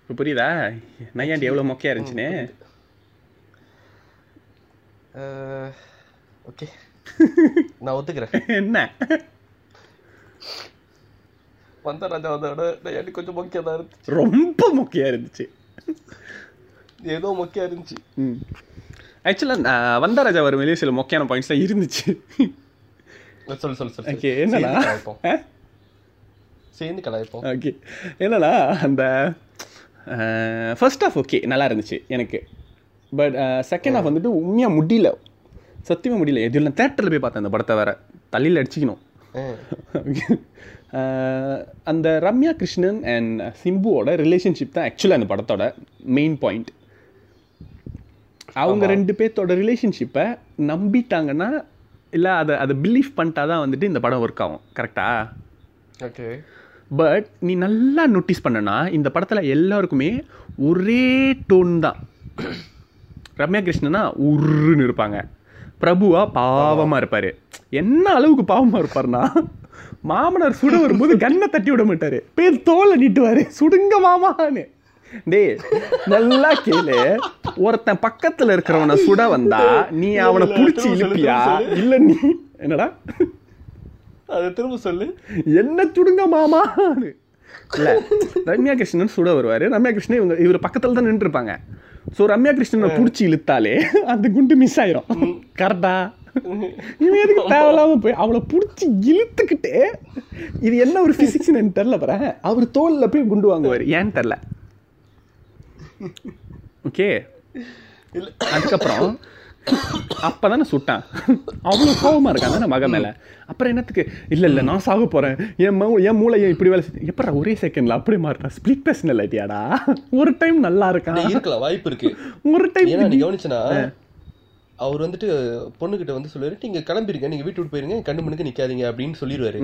இப்போ புரியுதா? நையாண்டி எவ்வளோ மொக்கையா இருந்துச்சுன்னு. ஓகே. நான் ஒத்துக்கிறேன். என்ன? வந்த ராஜா வந்தோட எனக்கு கொஞ்சம் மொக்கையா தான் இருந்துச்சு? ரொம்ப மொக்கையா இருந்துச்சு. ஏதோ மொக்கையா இருந்துச்சு. ஆக்சுவலாக வந்தராஜா வரும் வெளியே சில மொக்கையான பாயிண்ட்ஸ்லாம் இருந்துச்சு. சொல்லு சொல்லு சொல்லு ஓகே என்னடா? சேர்ந்து கலாய்ப்போம். ஓகே என்னடா அந்த ஃபர்ஸ்ட் ஹாஃப் ஓகே நல்லா இருந்துச்சு எனக்கு. பட் செகண்ட் ஹாஃப் வந்துட்டு உண்மையாக முடியல. சத்தியமாக முடியல. எது நான் தேட்டரில் போய் பார்த்தேன் அந்த படத்தை வேற. தள்ளியில் அடிச்சிக்கணும். அந்த ரம்யா கிருஷ்ணன் அண்ட் சிம்புவோட ரிலேஷன்ஷிப் தான் ஆக்சுவலாக அந்த படத்தோட மெயின் பாயிண்ட் அவங்க ரெண்டு பேர்த்தோட ரிலேஷன்ஷிப்பை நம்பிட்டாங்கன்னா இல்லை அதை அதை பிலீவ் பண்ணிட்டா தான் வந்துட்டு இந்த படம் ஒர்க் ஆகும். கரெக்டா ஓகே பட் நீ நல்லா நோட்டீஸ் பண்ணனா இந்த படத்தில் எல்லாருக்குமே ஒரே டோன் தான். ரம்யா கிருஷ்ணனா உருன்னு இருப்பாங்க. பிரபுவா பாவமாக இருப்பார். என்ன அளவுக்கு பாவமாக இருப்பார்னா மாமனார் சுட வரும்போது கண்ணை தட்டி விட மாட்டாரு. பேர் தோலை நீட்டுவாரு. சுடுங்க மாமான்னு. டேய் நல்லா கேளு. ஒருத்தன் பக்கத்துல இருக்கிறவனை சுட வந்தா நீ அவனை புடிச்சு இழுப்பியா? இல்ல நீ என்னடா? அதை திரும்ப சொல்லு. என்ன சுடுங்க மாமான்னு. இல்ல ரம்யா கிருஷ்ணன் சுட வருவாரு. ரம்யா கிருஷ்ணன் இவங்க இவர் பக்கத்துல தான் நின்று இருப்பாங்க ஸோ ரம்யா கிருஷ்ணனை புடிச்சு இழுத்தாலே அந்த குண்டு மிஸ் ஆயிரும். கரெக்டா? இவன் எதுக்கு தேவையில்லாம போய் அவளை புடிச்சு இழுத்துக்கிட்டு இது என்ன ஒரு பிசிக்ஸ்னு எனக்கு தெரில பாரு. அவர் தோல்ல போய் குண்டு வாங்குவார். ஏன்னு தெரில ஓகே இல்ல. அதுக்கப்புறம் அப்பதானே சுட்டான். அவ்வளவு கோவமா இருக்கான். தானே மகன் மேல. அப்புறம் என்னத்துக்கு? இல்ல இல்ல நான் சாக போறேன். என் மௌ என் மூளையை இப்படி வேலை. எப்படா ஒரே செகண்ட்ல அப்படி மாறிட்டான் ஸ்பிளிட் பர்சனாலிட்டியாடா ஒரு டைம் நல்லா இருக்கான் இருக்கலாம் வாய்ப்பு இருக்கு. ஒரு டைம் நீ கவனிச்சனா அவர் வந்துட்டு பொண்ணுகிட்ட வந்து சொல்லுவாரு நீங்க கிளம்பிருங்க நீங்க வீட்டு விட்டு போயிருங்க கண்ணு மணிக்கு நிக்காதீங்க அப்படின்னு சொல்லிடுவாரு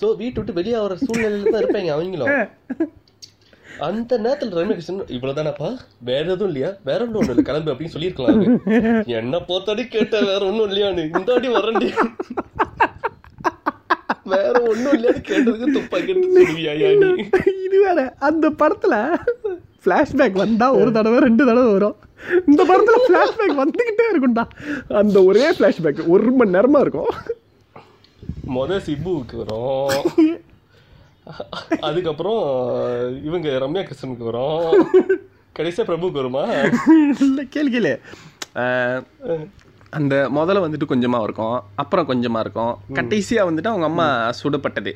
சோ வீட்டு விட்டு வெளியே வர சூழ்நிலையில தான் இருப்பாங்க அவங்களும். அந்த நேரத்துல ரம்யகிருஷ்ணன் இவ்வளவுதானப்பா? வேற எதுவும் இல்லையா? வேற ஒண்ணும் ஒண்ணு இல்ல. கிளம்பு அப்படின்னு சொல்லியிருக்கலாம். என்ன போத்தாடி கேட்ட வேற ஒண்ணும் இல்லையான்னு. இந்த அடி வரண்டி. வேற ஒண்ணும் இல்லையான்னு கேட்டதுக்கு நீ? இது வேற. அந்த படத்துல ஃபிளாஷ்பேக் வந்தா ஒரு தடவை ரெண்டு தடவை வரும். இந்த படத்துல ஃபிளாஷ்பேக் வந்துகிட்டே இருக்கும்டா. அந்த ஒரே ஃபிளாஷ்பேக் ஒரு மணி நேரமா இருக்கும். முத சிம்புவுக்கு வரும். அதுக்கப்புறம் இவங்க ரம்யா கிருஷ்ணனுக்கு வரும். கடைசியா பிரபுக்கு வருமா? இல்ல கேளு கேளு. அஹ், அந்த முதல்ல வந்துட்டு கொஞ்சமா இருக்கும் அப்புறம் கொஞ்சமா இருக்கும். கடைசியா வந்துட்டு அவங்க அம்மா சுடப்பட்டது.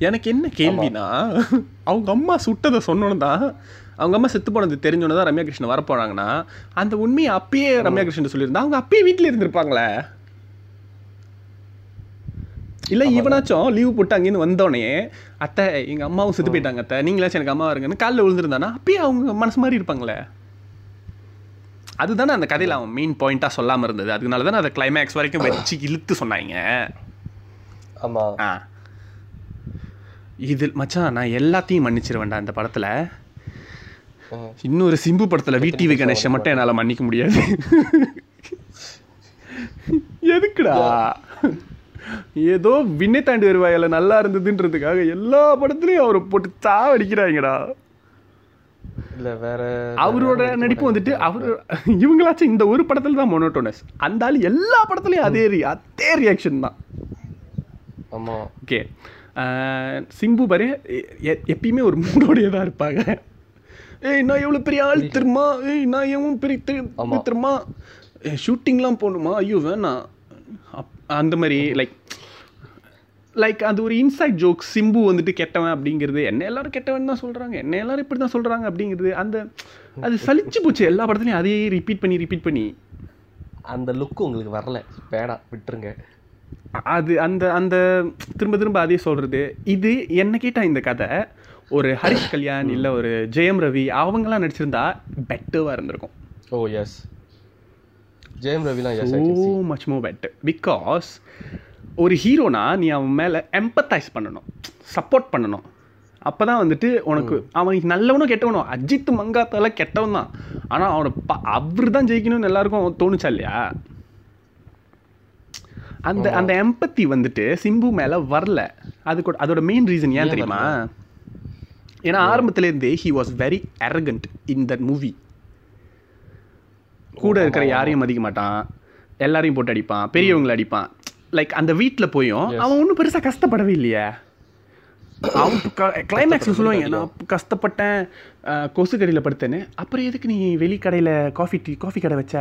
எனக்கு என்ன கேள்வினா அவங்க அம்மா சுட்டதை சொன்னோன்னு தான் அவங்க அம்மா செத்து போனது தெரிஞ்சோன்னு தான் ரம்யா கிருஷ்ணன் வரப்போனாங்கன்னா அந்த உண்மையை அப்பயே ரம்யா கிருஷ்ணன் சொல்லியிருந்தா அவங்க அப்பயே வீட்டில் இருந்திருப்பாங்களே. இல்ல இவனாச்சும் லீவ் போட்டு அங்கேருந்து வந்தோடனே அத்தை எங்க அம்மாவும் செத்து போயிட்டாங்க அத்தை. நீங்களாச்சும் எனக்கு அம்மா இருங்கன்னு காலில் விழுந்திருந்தானா? அப்பயே அவங்க மனசு மாதிரி இருப்பாங்களே. அதுதானே அந்த கதையில அவன் மெயின் பாயிண்டா சொல்லாம இருந்தது. அதனால தானே அதை கிளைமேக்ஸ் வரைக்கும் வச்சு இழுத்து சொன்னாங்க. ஆமா. ஆ. இது மச்சான் நான் எல்லாத்தையும் மன்னிச்சிருவேன்டா இந்த படத்துல. இன்னொரு சிம்பு படத்துல விடிவி கணேஷை மட்டும் என்னால மன்னிக்க முடியாது. எதுக்குடா? ஏதோ விண்ணை தாண்டி வருவாயில நல்லா இருந்ததுன்றதுக்காக எல்லா படத்துலயும் அவரை போட்டு சாவடிக்கிறாங்கடா. இல்ல வேற அவரோட நடிப்பு வந்துட்டு அவர் இவங்களாச்சும் இந்த ஒரு படத்துல தான் மொனோட்டோனஸ் அந்த ஆள் எல்லா படத்துலயும் அதே அதே ரியாக்ஷன் தான். ஆமா. ஓகே. சிம்பு பாரு எப்பயுமே ஒரு மூடோடையே தான் இருப்பாங்க. ஏய் நான் எவ்வளோ பெரிய ஆள் தெரியுமா? ஏய் நான் எவ்வளோ பெரிய தெரி- ஆமா. தெரியுமா? ஷூட்டிங்லாம் போகணுமா? ஐயோ வேணாம். அந்த மாதிரி லைக் லைக் அது ஒரு இன்சைட் ஜோக் சிம்பு வந்துட்டு கெட்டவன் அப்படிங்கிறது என்ன எல்லாரும் கெட்டவன் தான் சொல்கிறாங்க என்ன எல்லாரும் இப்படி தான் சொல்கிறாங்க அப்படிங்கிறது அந்த அது சலிச்சு போச்சு. எல்லா படத்துலையும் அதையே ரிப்பீட் பண்ணி ரிப்பீட் பண்ணி. அந்த லுக் உங்களுக்கு வரல. வேணாம் விட்டுருங்க. அது அந்த அந்த திரும்ப திரும்ப அதே சொல்றது. இது என்ன கேட்டா இந்த கதை? ஒரு ஹரிஷ் கல்யாண் இல்ல ஒரு ஜெயம் ரவி அவங்கெல்லாம் நடிச்சிருந்தா பெட்டர்வா இருந்திருக்கும். Oh yes Jayam ரவிலாம் so much more better because ஒரு ஹீரோனா நீ அவன் மேல எம்பத்தைஸ் பண்ணணும். சப்போர்ட் பண்ணணும். அப்பதான் வந்துட்டு உனக்கு அவன் நல்லவனும் கெட்டவனும் அஜித் மங்காத்தால கெட்டவன் தான். ஆனா அவனை அவர் தான் ஜெயிக்கணும்னு எல்லாருக்கும் தோணுச்சா இல்லையா? அந்த அந்த எம்பத்தி வந்துட்டு சிம்பு மேல வரல. அது கூட அதோட மெயின் ரீசன் ஏன் தெரியுமா? ஏன்னா ஆரம்பத்துல இருந்தே he was very arrogant in that movie கூட இருக்கிற யாரையும் மதிக்க மாட்டான். எல்லாரையும் போட்டு அடிப்பான். பெரியவங்களை அடிப்பான். லைக் அந்த வீட்ல போயும் அவன் ஒன்றும் பெருசா கஷ்டப்படவே இல்லையே. அவன் கிளைமேக்ஸ் சொல்லுவாங்க நான் கஷ்டப்பட்டேன் கொசு கடையில் படுத்தேன்னு. அப்புறம் எதுக்கு நீ வெளி கடையில காஃபி டீ காஃபி கடை வச்ச?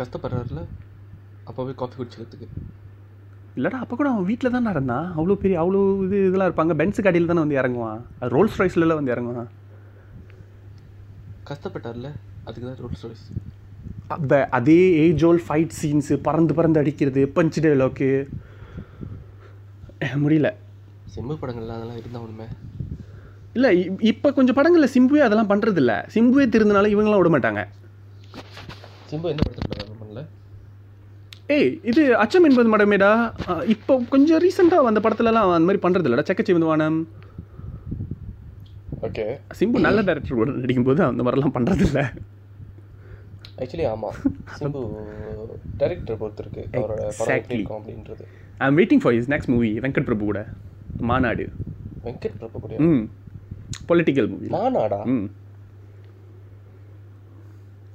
கஷ்டப்படுறாருல? அப்பவே காஃபி குடிச்சதுக்கு இல்லடா அப்போ கூட அவன் வீட்டில் தான் இருந்தான். அவ்வளோ பெரிய அவ்வளோ இது இதெல்லாம் இருப்பாங்க. பென்ஸ் கடையில் தானே வந்து இறங்குவான். அது ரோல்ஸ் ரைஸ்லலாம் வந்து இறங்குவான். கஷ்டப்பட்டார்ல? அதுக்கு தான் ரோல்ஸ் ராய்ஸ் அந்த அதே ஏஜ் ஓல் ஃபைட் சீன்ஸு பறந்து பறந்து அடிக்கிறது பஞ்ச் டைலாக்கு முடியல. சிம்பு படங்கள்ல அதெல்லாம் இருந்தா ஒண்ணுமே? இல்லை இப்போ கொஞ்சம் படங்களில் சிம்புவே அதெல்லாம் பண்ணுறது இல்லை சிம்புவே திருந்தனால இவங்களாம் விட மாட்டாங்க. சிம்பு எந்த படத்துல பண்ணல? ஏய் இது அச்சம் என்பது மடமேடா. இப்போ கொஞ்சம் ரீசெண்டாக வந்த படத்துலலாம் அந்த மாதிரி பண்ணுறது இல்லைடா செக்கச்சி வந்து வானம் ஓகே. சிம்பு நல்ல டேரக்டர் கூட நடிக்கும்போது அந்த மாதிரிலாம் பண்ணுறது இல்லை ஆக்சுவலி ஆமா. சிம்பு டைரக்டர் பொறுத்து இருக்கு அவரோட படம் எப்படி. இருக்கும் அப்படின்றது. I am waiting for is next movie Venkat Prabhu கூட. மாநாடு. வெங்கட் பிரபு கூட ம். பொலிட்டிக்கல் மூவி மாநாடா? ம்.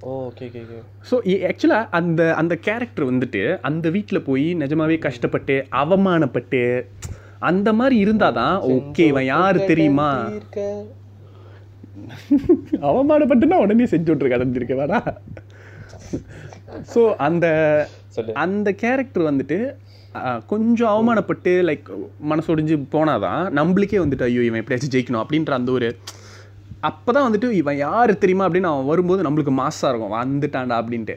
Oh okay okay okay so ஆக்சுவலாக அந்த அந்த கேரக்டர் வந்துட்டு அந்த வீட்டில் போய் நிஜமாவே கஷ்டப்பட்டு அவமானப்பட்டு அந்த மாதிரி இருந்தாதான் ஓகே இவன் யாரு தெரியுமா? அவமானப்பட்டுனா உடனே செஞ்சு விட்ரு கடந்திருக்க வேடா. ஸோ அந்த அந்த கேரக்டர் வந்துட்டு கொஞ்சம் அவமானப்பட்டு லைக் மனசொடிஞ்சு போனாதான் நம்மளுக்கே வந்துட்டு ஐயோ இவன் எப்படியாச்சும் ஜெயிக்கணும் அப்படின்ற அந்த ஒரு அப்பதான் வந்துட்டு இவன் யார் தெரியுமா அப்படின்னு அவன் வரும்போது நம்மளுக்கு மாசா இருக்கும். வந்துட்டான்டா அப்படின்ட்டு.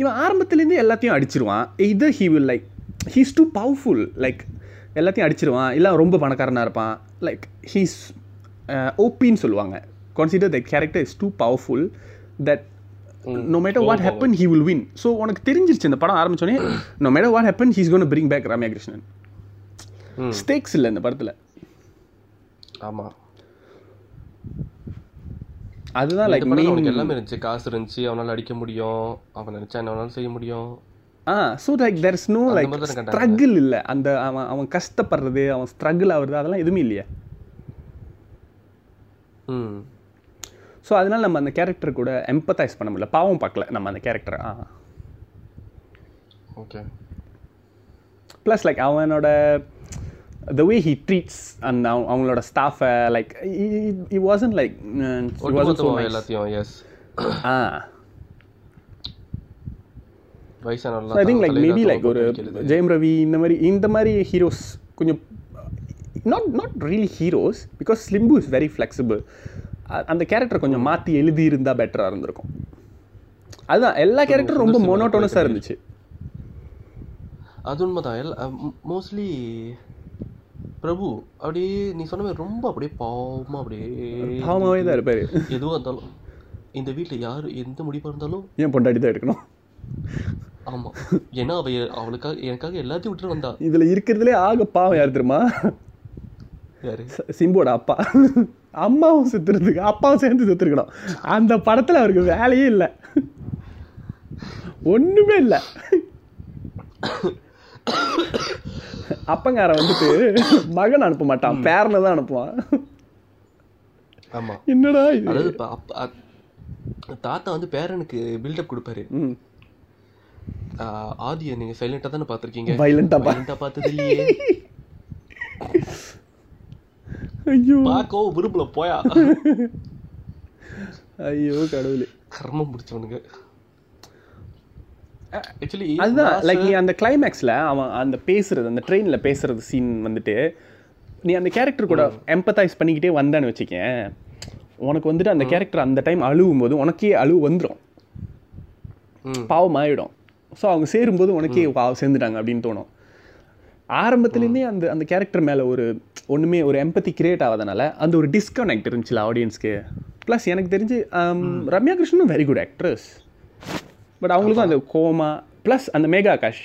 இவன் ஆரம்பத்துலேருந்து எல்லாத்தையும் அடிச்சிருவான். இது he will like he's too powerful like எல்லாத்தையும் அடிச்சிருவான். இல்லை ரொம்ப பணக்காரனாக இருப்பான். லைக் ஹீஸ் ஓபின்னு சொல்லுவாங்க. Consider the character is too powerful that no matter what happen he will win. So உனக்கு தெரிஞ்சிருச்சு இந்த படம் ஆரம்பிச்சோடனே no matter what happen he's going to bring back Ramya Krishnan. Stakes இல்லை இந்த படத்தில். ஆமா. அதுதான் லைக் மெயின் எல்லாமே இருந்துச்சு. காசு இருந்துச்சு அவனால அடிக்க முடியும். அவன் நினைச்சா என்ன செய்ய முடியும். ஆ so like there is no like. Struggle இல்லை. அந்த அவன் அவன் கஷ்டப்படுறது அவன் ஸ்ட்ரகிள் ஆகுறது அதெல்லாம் எதுவுமே இல்லையே. ம். ஸோ அதனால நம்ம அந்த கேரக்டர் கூட எம்பத்தைஸ் பண்ண முடியல. பாவம் பார்க்கல நம்ம அந்த கேரக்டரை ஆ. ஓகே ப்ளஸ் லைக் அவனோட த வே ஹி ட்ரீட்ஸ் அந்த அவ- அவங்களோட ஸ்டாஃபை லைக் இ வாசன் லைக் எல்லாத்தையும் yes ah. I think like maybe like ஒரு ஜெயம் ரவி இந்த மாதிரி இந்த மாதிரி ஹீரோஸ் கொஞ்சம் not not really heroes because Simbu is very flexible அந்த கேரக்டர் கொஞ்சம் மாற்றி எழுதி இருந்தால் பெட்டராக இருந்திருக்கும். அதுதான் எல்லா கேரக்டரும் ரொம்ப மொனோட்டோனஸாக இருந்துச்சு. அது உண்மைதான். எல்லா மோஸ்ட்லி பிரபு அப்படியே நீ சொன்ன மாதிரி ரொம்ப அப்படியே பாவமா அப்படியே பாவமாகவே தான் இருப்பார். எதுவாக இருந்தாலும் இந்த வீட்டில் யார் எந்த முடிவாக இருந்தாலும் ஏன் பொண்டாடி தான் எடுக்கணும்? ஆமா. ஏன்னா அவ அவளுக்காக எனக்காக எல்லாத்தையும் விட்டுட்டு வந்தா. இதில் இருக்கிறதுலே ஆக பாவம் யார் தெரியுமா? யாரு? ச- சிம்புவோட அப்பா. அம்மாவும் செத்துறதுக்கு அப்பாவும் சேர்ந்து செத்துருக்கணும். அந்த படத்தில் அவருக்கு வேலையே இல்லை. ஒண்ணுமே இல்லை. அப்பங்காரன் வந்துட்டு மகன் அனுப்ப மாட்டான். பேரனை தான் அனுப்புவான். ஆமா. என்னடா இது? அதாவது தாத்தா வந்து பேரனுக்கு பில்டப் கொடுப்பாரு. ஆதியை நீங்க சைலண்டா தானே பாத்திருக்கீங்க Violent-ஆ பா- Violent-ஆ பார்த்தது இல்லையே ஐயோ. பார்க்கவும் விரும்பல போயா. ஐயோ கடவுளே. கர்மம் முடிச்சவனுங்க ஆக்சுவலி அதுதான் லைக் நீ அந்த கிளைமேக்ஸில் அவன் அந்த பேசுறது அந்த ட்ரெயினில் பேசுறது சீன் வந்துட்டு நீ அந்த கேரக்டர் கூட எம்பத்தைஸ் பண்ணிக்கிட்டே வந்தான்னு வச்சுக்கேன். உனக்கு வந்துட்டு அந்த கேரக்டர் அந்த டைம் அழுவும் போது உனக்கே அழுவு வந்துடும் பாவம் ஆயிடும் ஸோ அவங்க சேரும்போது உனக்கே பாவம் சேர்ந்துட்டாங்க அப்படின்னு தோணும். ஆரம்பத்துலேருந்தே அந்த அந்த கேரக்டர் மேலே ஒரு ஒன்றுமே ஒரு எம்பத்தி கிரியேட் ஆகாதனால அந்த ஒரு டிஸ்கனெக்ட் இருந்துச்சுல ஆடியன்ஸ்க்கு ப்ளஸ் எனக்கு தெரிஞ்சு ஆம், ரம்யா கிருஷ்ணனும் வெரி குட் ஆக்ட்ரஸ் பட் அவங்களுக்கும் அந்த கோமா ப்ளஸ் அந்த மேகா ஆகாஷ்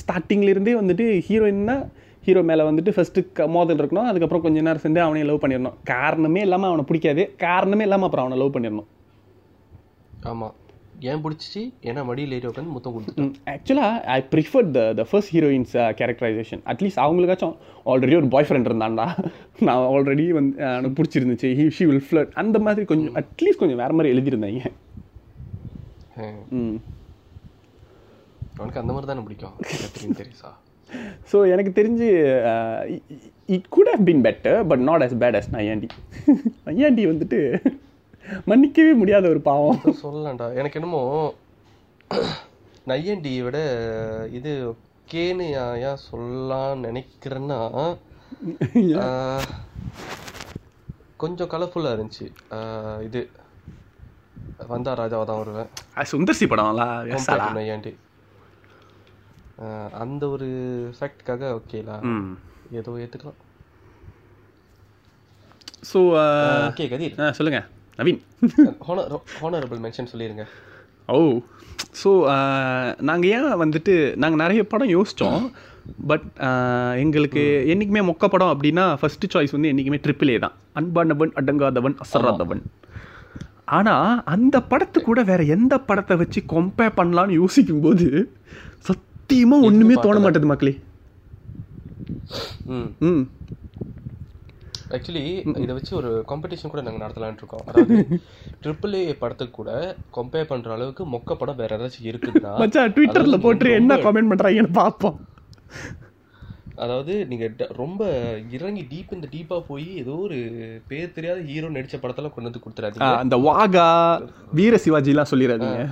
ஸ்டார்டிங்லேருந்தே வந்துட்டு ஹீரோயின்னா ஹீரோ மேலே வந்துட்டு ஃபஸ்ட்டு மோதல் இருக்கணும். அதுக்கப்புறம் கொஞ்ச நேரம் சேர்ந்து அவனையும் லவ் பண்ணிடணும். காரணமே இல்லாமல் அவனை பிடிக்காது. காரணமே இல்லாமல் அப்புறம் அவனை லவ் பண்ணிடணும். ஆமா. ஏன் பிடிச்சிச்சு? ஏன்னா மடியில் ஏறி உட்காந்து முத்தம் கொடுத்துட்டேன். ஆக்சுவலாக I prefer the the first heroine's characterization at least அவங்களுக்காச்சும் already ஒரு பாய் ஃப்ரெண்ட் இருந்தான்டா. நான் ஆல்ரெடி வந்து அஹ், எனக்கு பிடிச்சிருந்துச்சு. ஹி ஷி வில் ஃப்ளட் அந்த மாதிரி கொஞ்சம் அட்லீஸ்ட் கொஞ்சம் வேறு மாதிரி எழுதியிருந்தாங்க. ம். அவனுக்கு அந்த மாதிரி தானே பிடிக்கும் தெரீசா? ஸோ எனக்கு தெரிஞ்சு it could have been better but not as bad as Naiyaandi. நையாண்டி வந்துட்டு மன்னிக்கவே முடியாத ஒரு பாவம். சொல்லலாம்டா. எனக்கு என்னமோ நையண்டியை விட இது கேன்னு ஏன் ஏன்? சொல்லலாம்னு நினைக்கிறேன்னா கொஞ்சம் கலர்ஃபுல்லாக இருந்துச்சு. இது. வந்தா ராஜாவா தான் வருவேன். சுந்தர்சி படம்ல Compared to நையாண்டி அந்த ஒரு ஃபேக்ட்காக ஓகேலா ம். ஏதோ ஏற்றுக்கலாம் ஸோ ஓகே கதிர். சொல்லுங்க. நவீன். ஹானர் ஹானரபிள் மென்ஷன் சொல்லிடுங்க ஓ ஸோ நாங்கள் ஏன் வந்துட்டு நாங்கள் நிறைய படம் யோசித்தோம் பட் எங்களுக்கு என்றைக்குமே மொக்க படம் அப்படின்னா ஃபர்ஸ்ட் சாய்ஸ் வந்து என்றைக்குமே ட்ரிபிள் ஏ தான். அன்பானவன் அடங்காதவன் அசராதவன். ஆனால் அந்த படத்து கூட வேற எந்த படத்தை வச்சு கம்பேர் பண்ணலாம்னு யோசிக்கும்போது சத்தியமாக ஒன்றுமே தோண மாட்டேது மக்களே. ம். ம். ஆக்சுவலி இதை வச்சு ஒரு காம்படிஷன் கூட நாங்கள் நடத்தலாம்னு இருக்கோம். அதாவது ட்ரிபிள் ஏ படத்துக்கு கூட கம்பேர் பண்ற அளவுக்கு மொக்க படம் வேற ஏதாச்சும் இருக்குதுன்னா மச்சான் ட்விட்டரில் போட்டு என்ன கமெண்ட் பண்ணுறாங்கன்னு பார்ப்போம். அதாவது நீங்க ரொம்ப இறங்கி டீப் இந்த டீப்பா போய் ஏதோ ஒரு பேர் தெரியாத ஹீரோ நடிச்ச படத்தெல்லாம் கொண்டு வந்து கொடுத்துறாதீங்க. அந்த வாகா வீர சிவாஜிலாம் சொல்லிடாதீங்க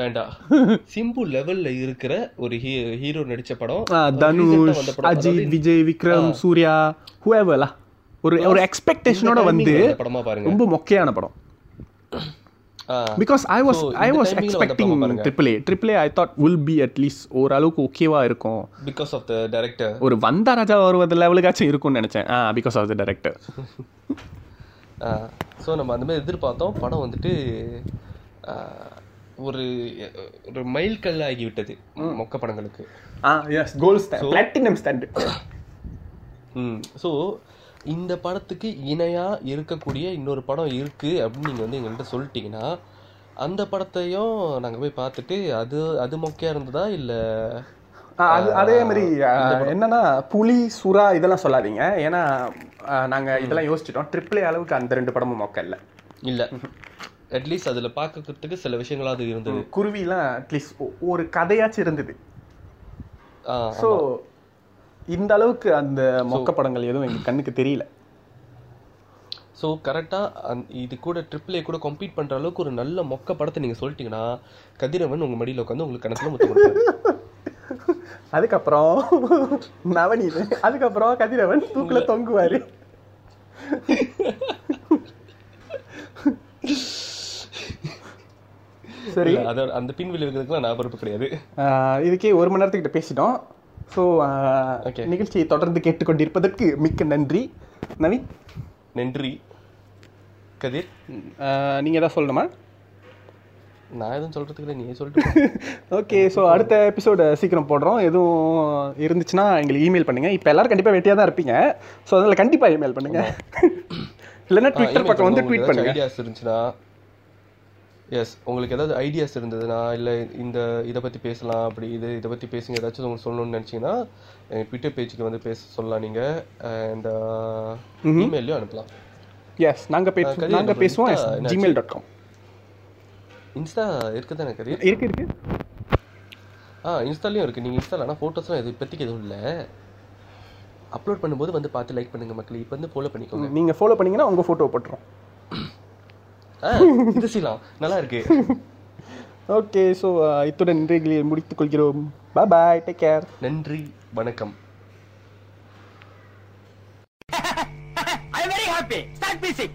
வேண்டாம். சிம்பு லெவல்ல இருக்கிற ஒரு ஹீரோ நடிச்ச படம். தனுஷ். அஜித் விஜய் விக்ரம் சூர்யா ஹூஎவர்லா ஒரு ஒரு எக்ஸ்பெக்டேஷனோட வந்து ரொம்ப மொக்கையான படம். Because I was I was expecting. Triple A triple A I thought will be at least ஓரளவுக்கு ஓகேவா இருக்கும். பிகாஸ் ஆஃப் த டைரக்டர் ஒரு வந்தா ராஜா வருவது லெவலுக்காச்சும் இருக்கும்னு நினைச்சேன். ஆ because of the director so நம்ம அந்த மாதிரி எதிர்பார்த்தோம். படம் வந்துட்டு ஒரு ஒரு மைல்கல் ஆகிவிட்டது மொக்க படங்களுக்கு. ஆ yes goals platinum stand hmm so இந்த படத்துக்கு இணையா இருக்கக்கூடிய இன்னொரு படம் இருக்கு அப்படின்னு நீங்க வந்து எங்கள்கிட்ட சொல்லிட்டீங்கன்னா அந்த படத்தையும் நாங்க போய் பார்த்துட்டு அது அது மொக்கையா இருந்ததா இல்ல அது அதே மாதிரி என்னன்னா புலி சுறா இதெல்லாம் சொல்லாதீங்க. ஏன்னா ஆ, நாங்க இதெல்லாம் யோசிச்சிட்டோம். ட்ரிபிள் அளவுக்கு அந்த ரெண்டு படமும் மொக்க இல்ல. இல்ல. அட்லீஸ்ட் அதுல பார்க்கறதுக்கு சில விஷயங்களாவது இருந்தது. குருவிலாம் அட்லீஸ்ட் ஒரு கதையாச்சும் இருந்தது. ஸோ இந்த அளவுக்கு அந்த மொக்க படங்கள் எதுவும் எங்க கண்ணுக்கு தெரியல. ஸோ கரெக்டாக இது கூட ட்ரிபிள் ஏ கூட கம்பீட் பண்ற அளவுக்கு ஒரு நல்ல மொக்க படத்தை நீங்க சொல்லிட்டீங்கன்னா கதிரவன் உங்க மடியில உட்காந்து உங்களுக்கு முத்தம் கொடுப்பாரு. அதுக்கப்புறம் நவநீத் அதுக்கப்புறம் கதிரவன் தூக்குல தொங்குவாரு. சரி. அதோட அந்த பின் விளைவுகளுக்குலாம் நான் பொறுப்பு கிடையாது. இதுக்கே ஒரு மணி நேரத்துக்கிட்ட பேசிட்டோம். So Okay. நிகழ்ச்சியை தொடர்ந்து கேட்டுக்கொண்டிருப்பதற்கு மிக்க நன்றி. நவீன் நன்றி. கதிர்? ஆஹ் நீங்க ஏதாவது சொல்லணுமா? நான் எதுவும் சொல்றதுக்கு இல்லை நீயே சொல்லிட்டு. ஓகே ஸோ அடுத்த எபிசோடு சீக்கிரம் போடுறோம். எதுவும் இருந்துச்சுன்னா எங்களுக்கு இமெயில் பண்ணுங்க. இப்போ எல்லாரும் கண்டிப்பாக வெட்டியாக தான் இருப்பீங்க. ஸோ அதில் கண்டிப்பாக இமெயில் பண்ணுங்க. இல்லைன்னா ட்விட்டர் பக்கம் வந்து. ட்வீட் உங்களுக்கு பண்ணுங்க. ஐடியாஸ் இருந்துச்சுன்னா எஸ் உங்களுக்கு ஏதாவது ஐடியாஸ் இருந்ததுன்னா இல்லை இந்த இதை பற்றி பேசலாம் அப்படி இது இதை பற்றி பேசுங்க ஏதாச்சும் உங்களுக்கு சொல்லணும்னு நினச்சிங்கன்னா ட்விட்டர் பேஜுக்கு வந்து பேச சொல்லலாம் நீங்கள் அண்ட் இமெயிலையும் அனுப்பலாம். எஸ் நாங்கள் பேச கதிர், நாங்கள் பேசுவோம்? ஜிமெயில் டாட் காம் இன்ஸ்டா இருக்குது தானே கதிர்? இருக்கு இருக்கு. ஆ இன்ஸ்டாலையும் இருக்குது நீங்கள் இன்ஸ்டால ஆனால் ஃபோட்டோஸ்லாம் எது இப்போதைக்கு எதுவும் இல்லை. அப்லோட் பண்ணும்போது வந்து பார்த்து லைக் பண்ணுங்க மக்கள். இப்போ வந்து ஃபாலோ பண்ணிக்கோங்க. நீங்கள் ஃபாலோ பண்ணீங்கன்னா உங்கள் ஃபோட்டோ போட்டுரும். இது செய்யலாம் நல்லா இருக்கு. ஓகே ஸோ இத்துடன் இன்றைய முடித்துக் கொள்கிறோம். பாய் பாய் டேக் கேர் நன்றி வணக்கம். I'm very happy. Start music.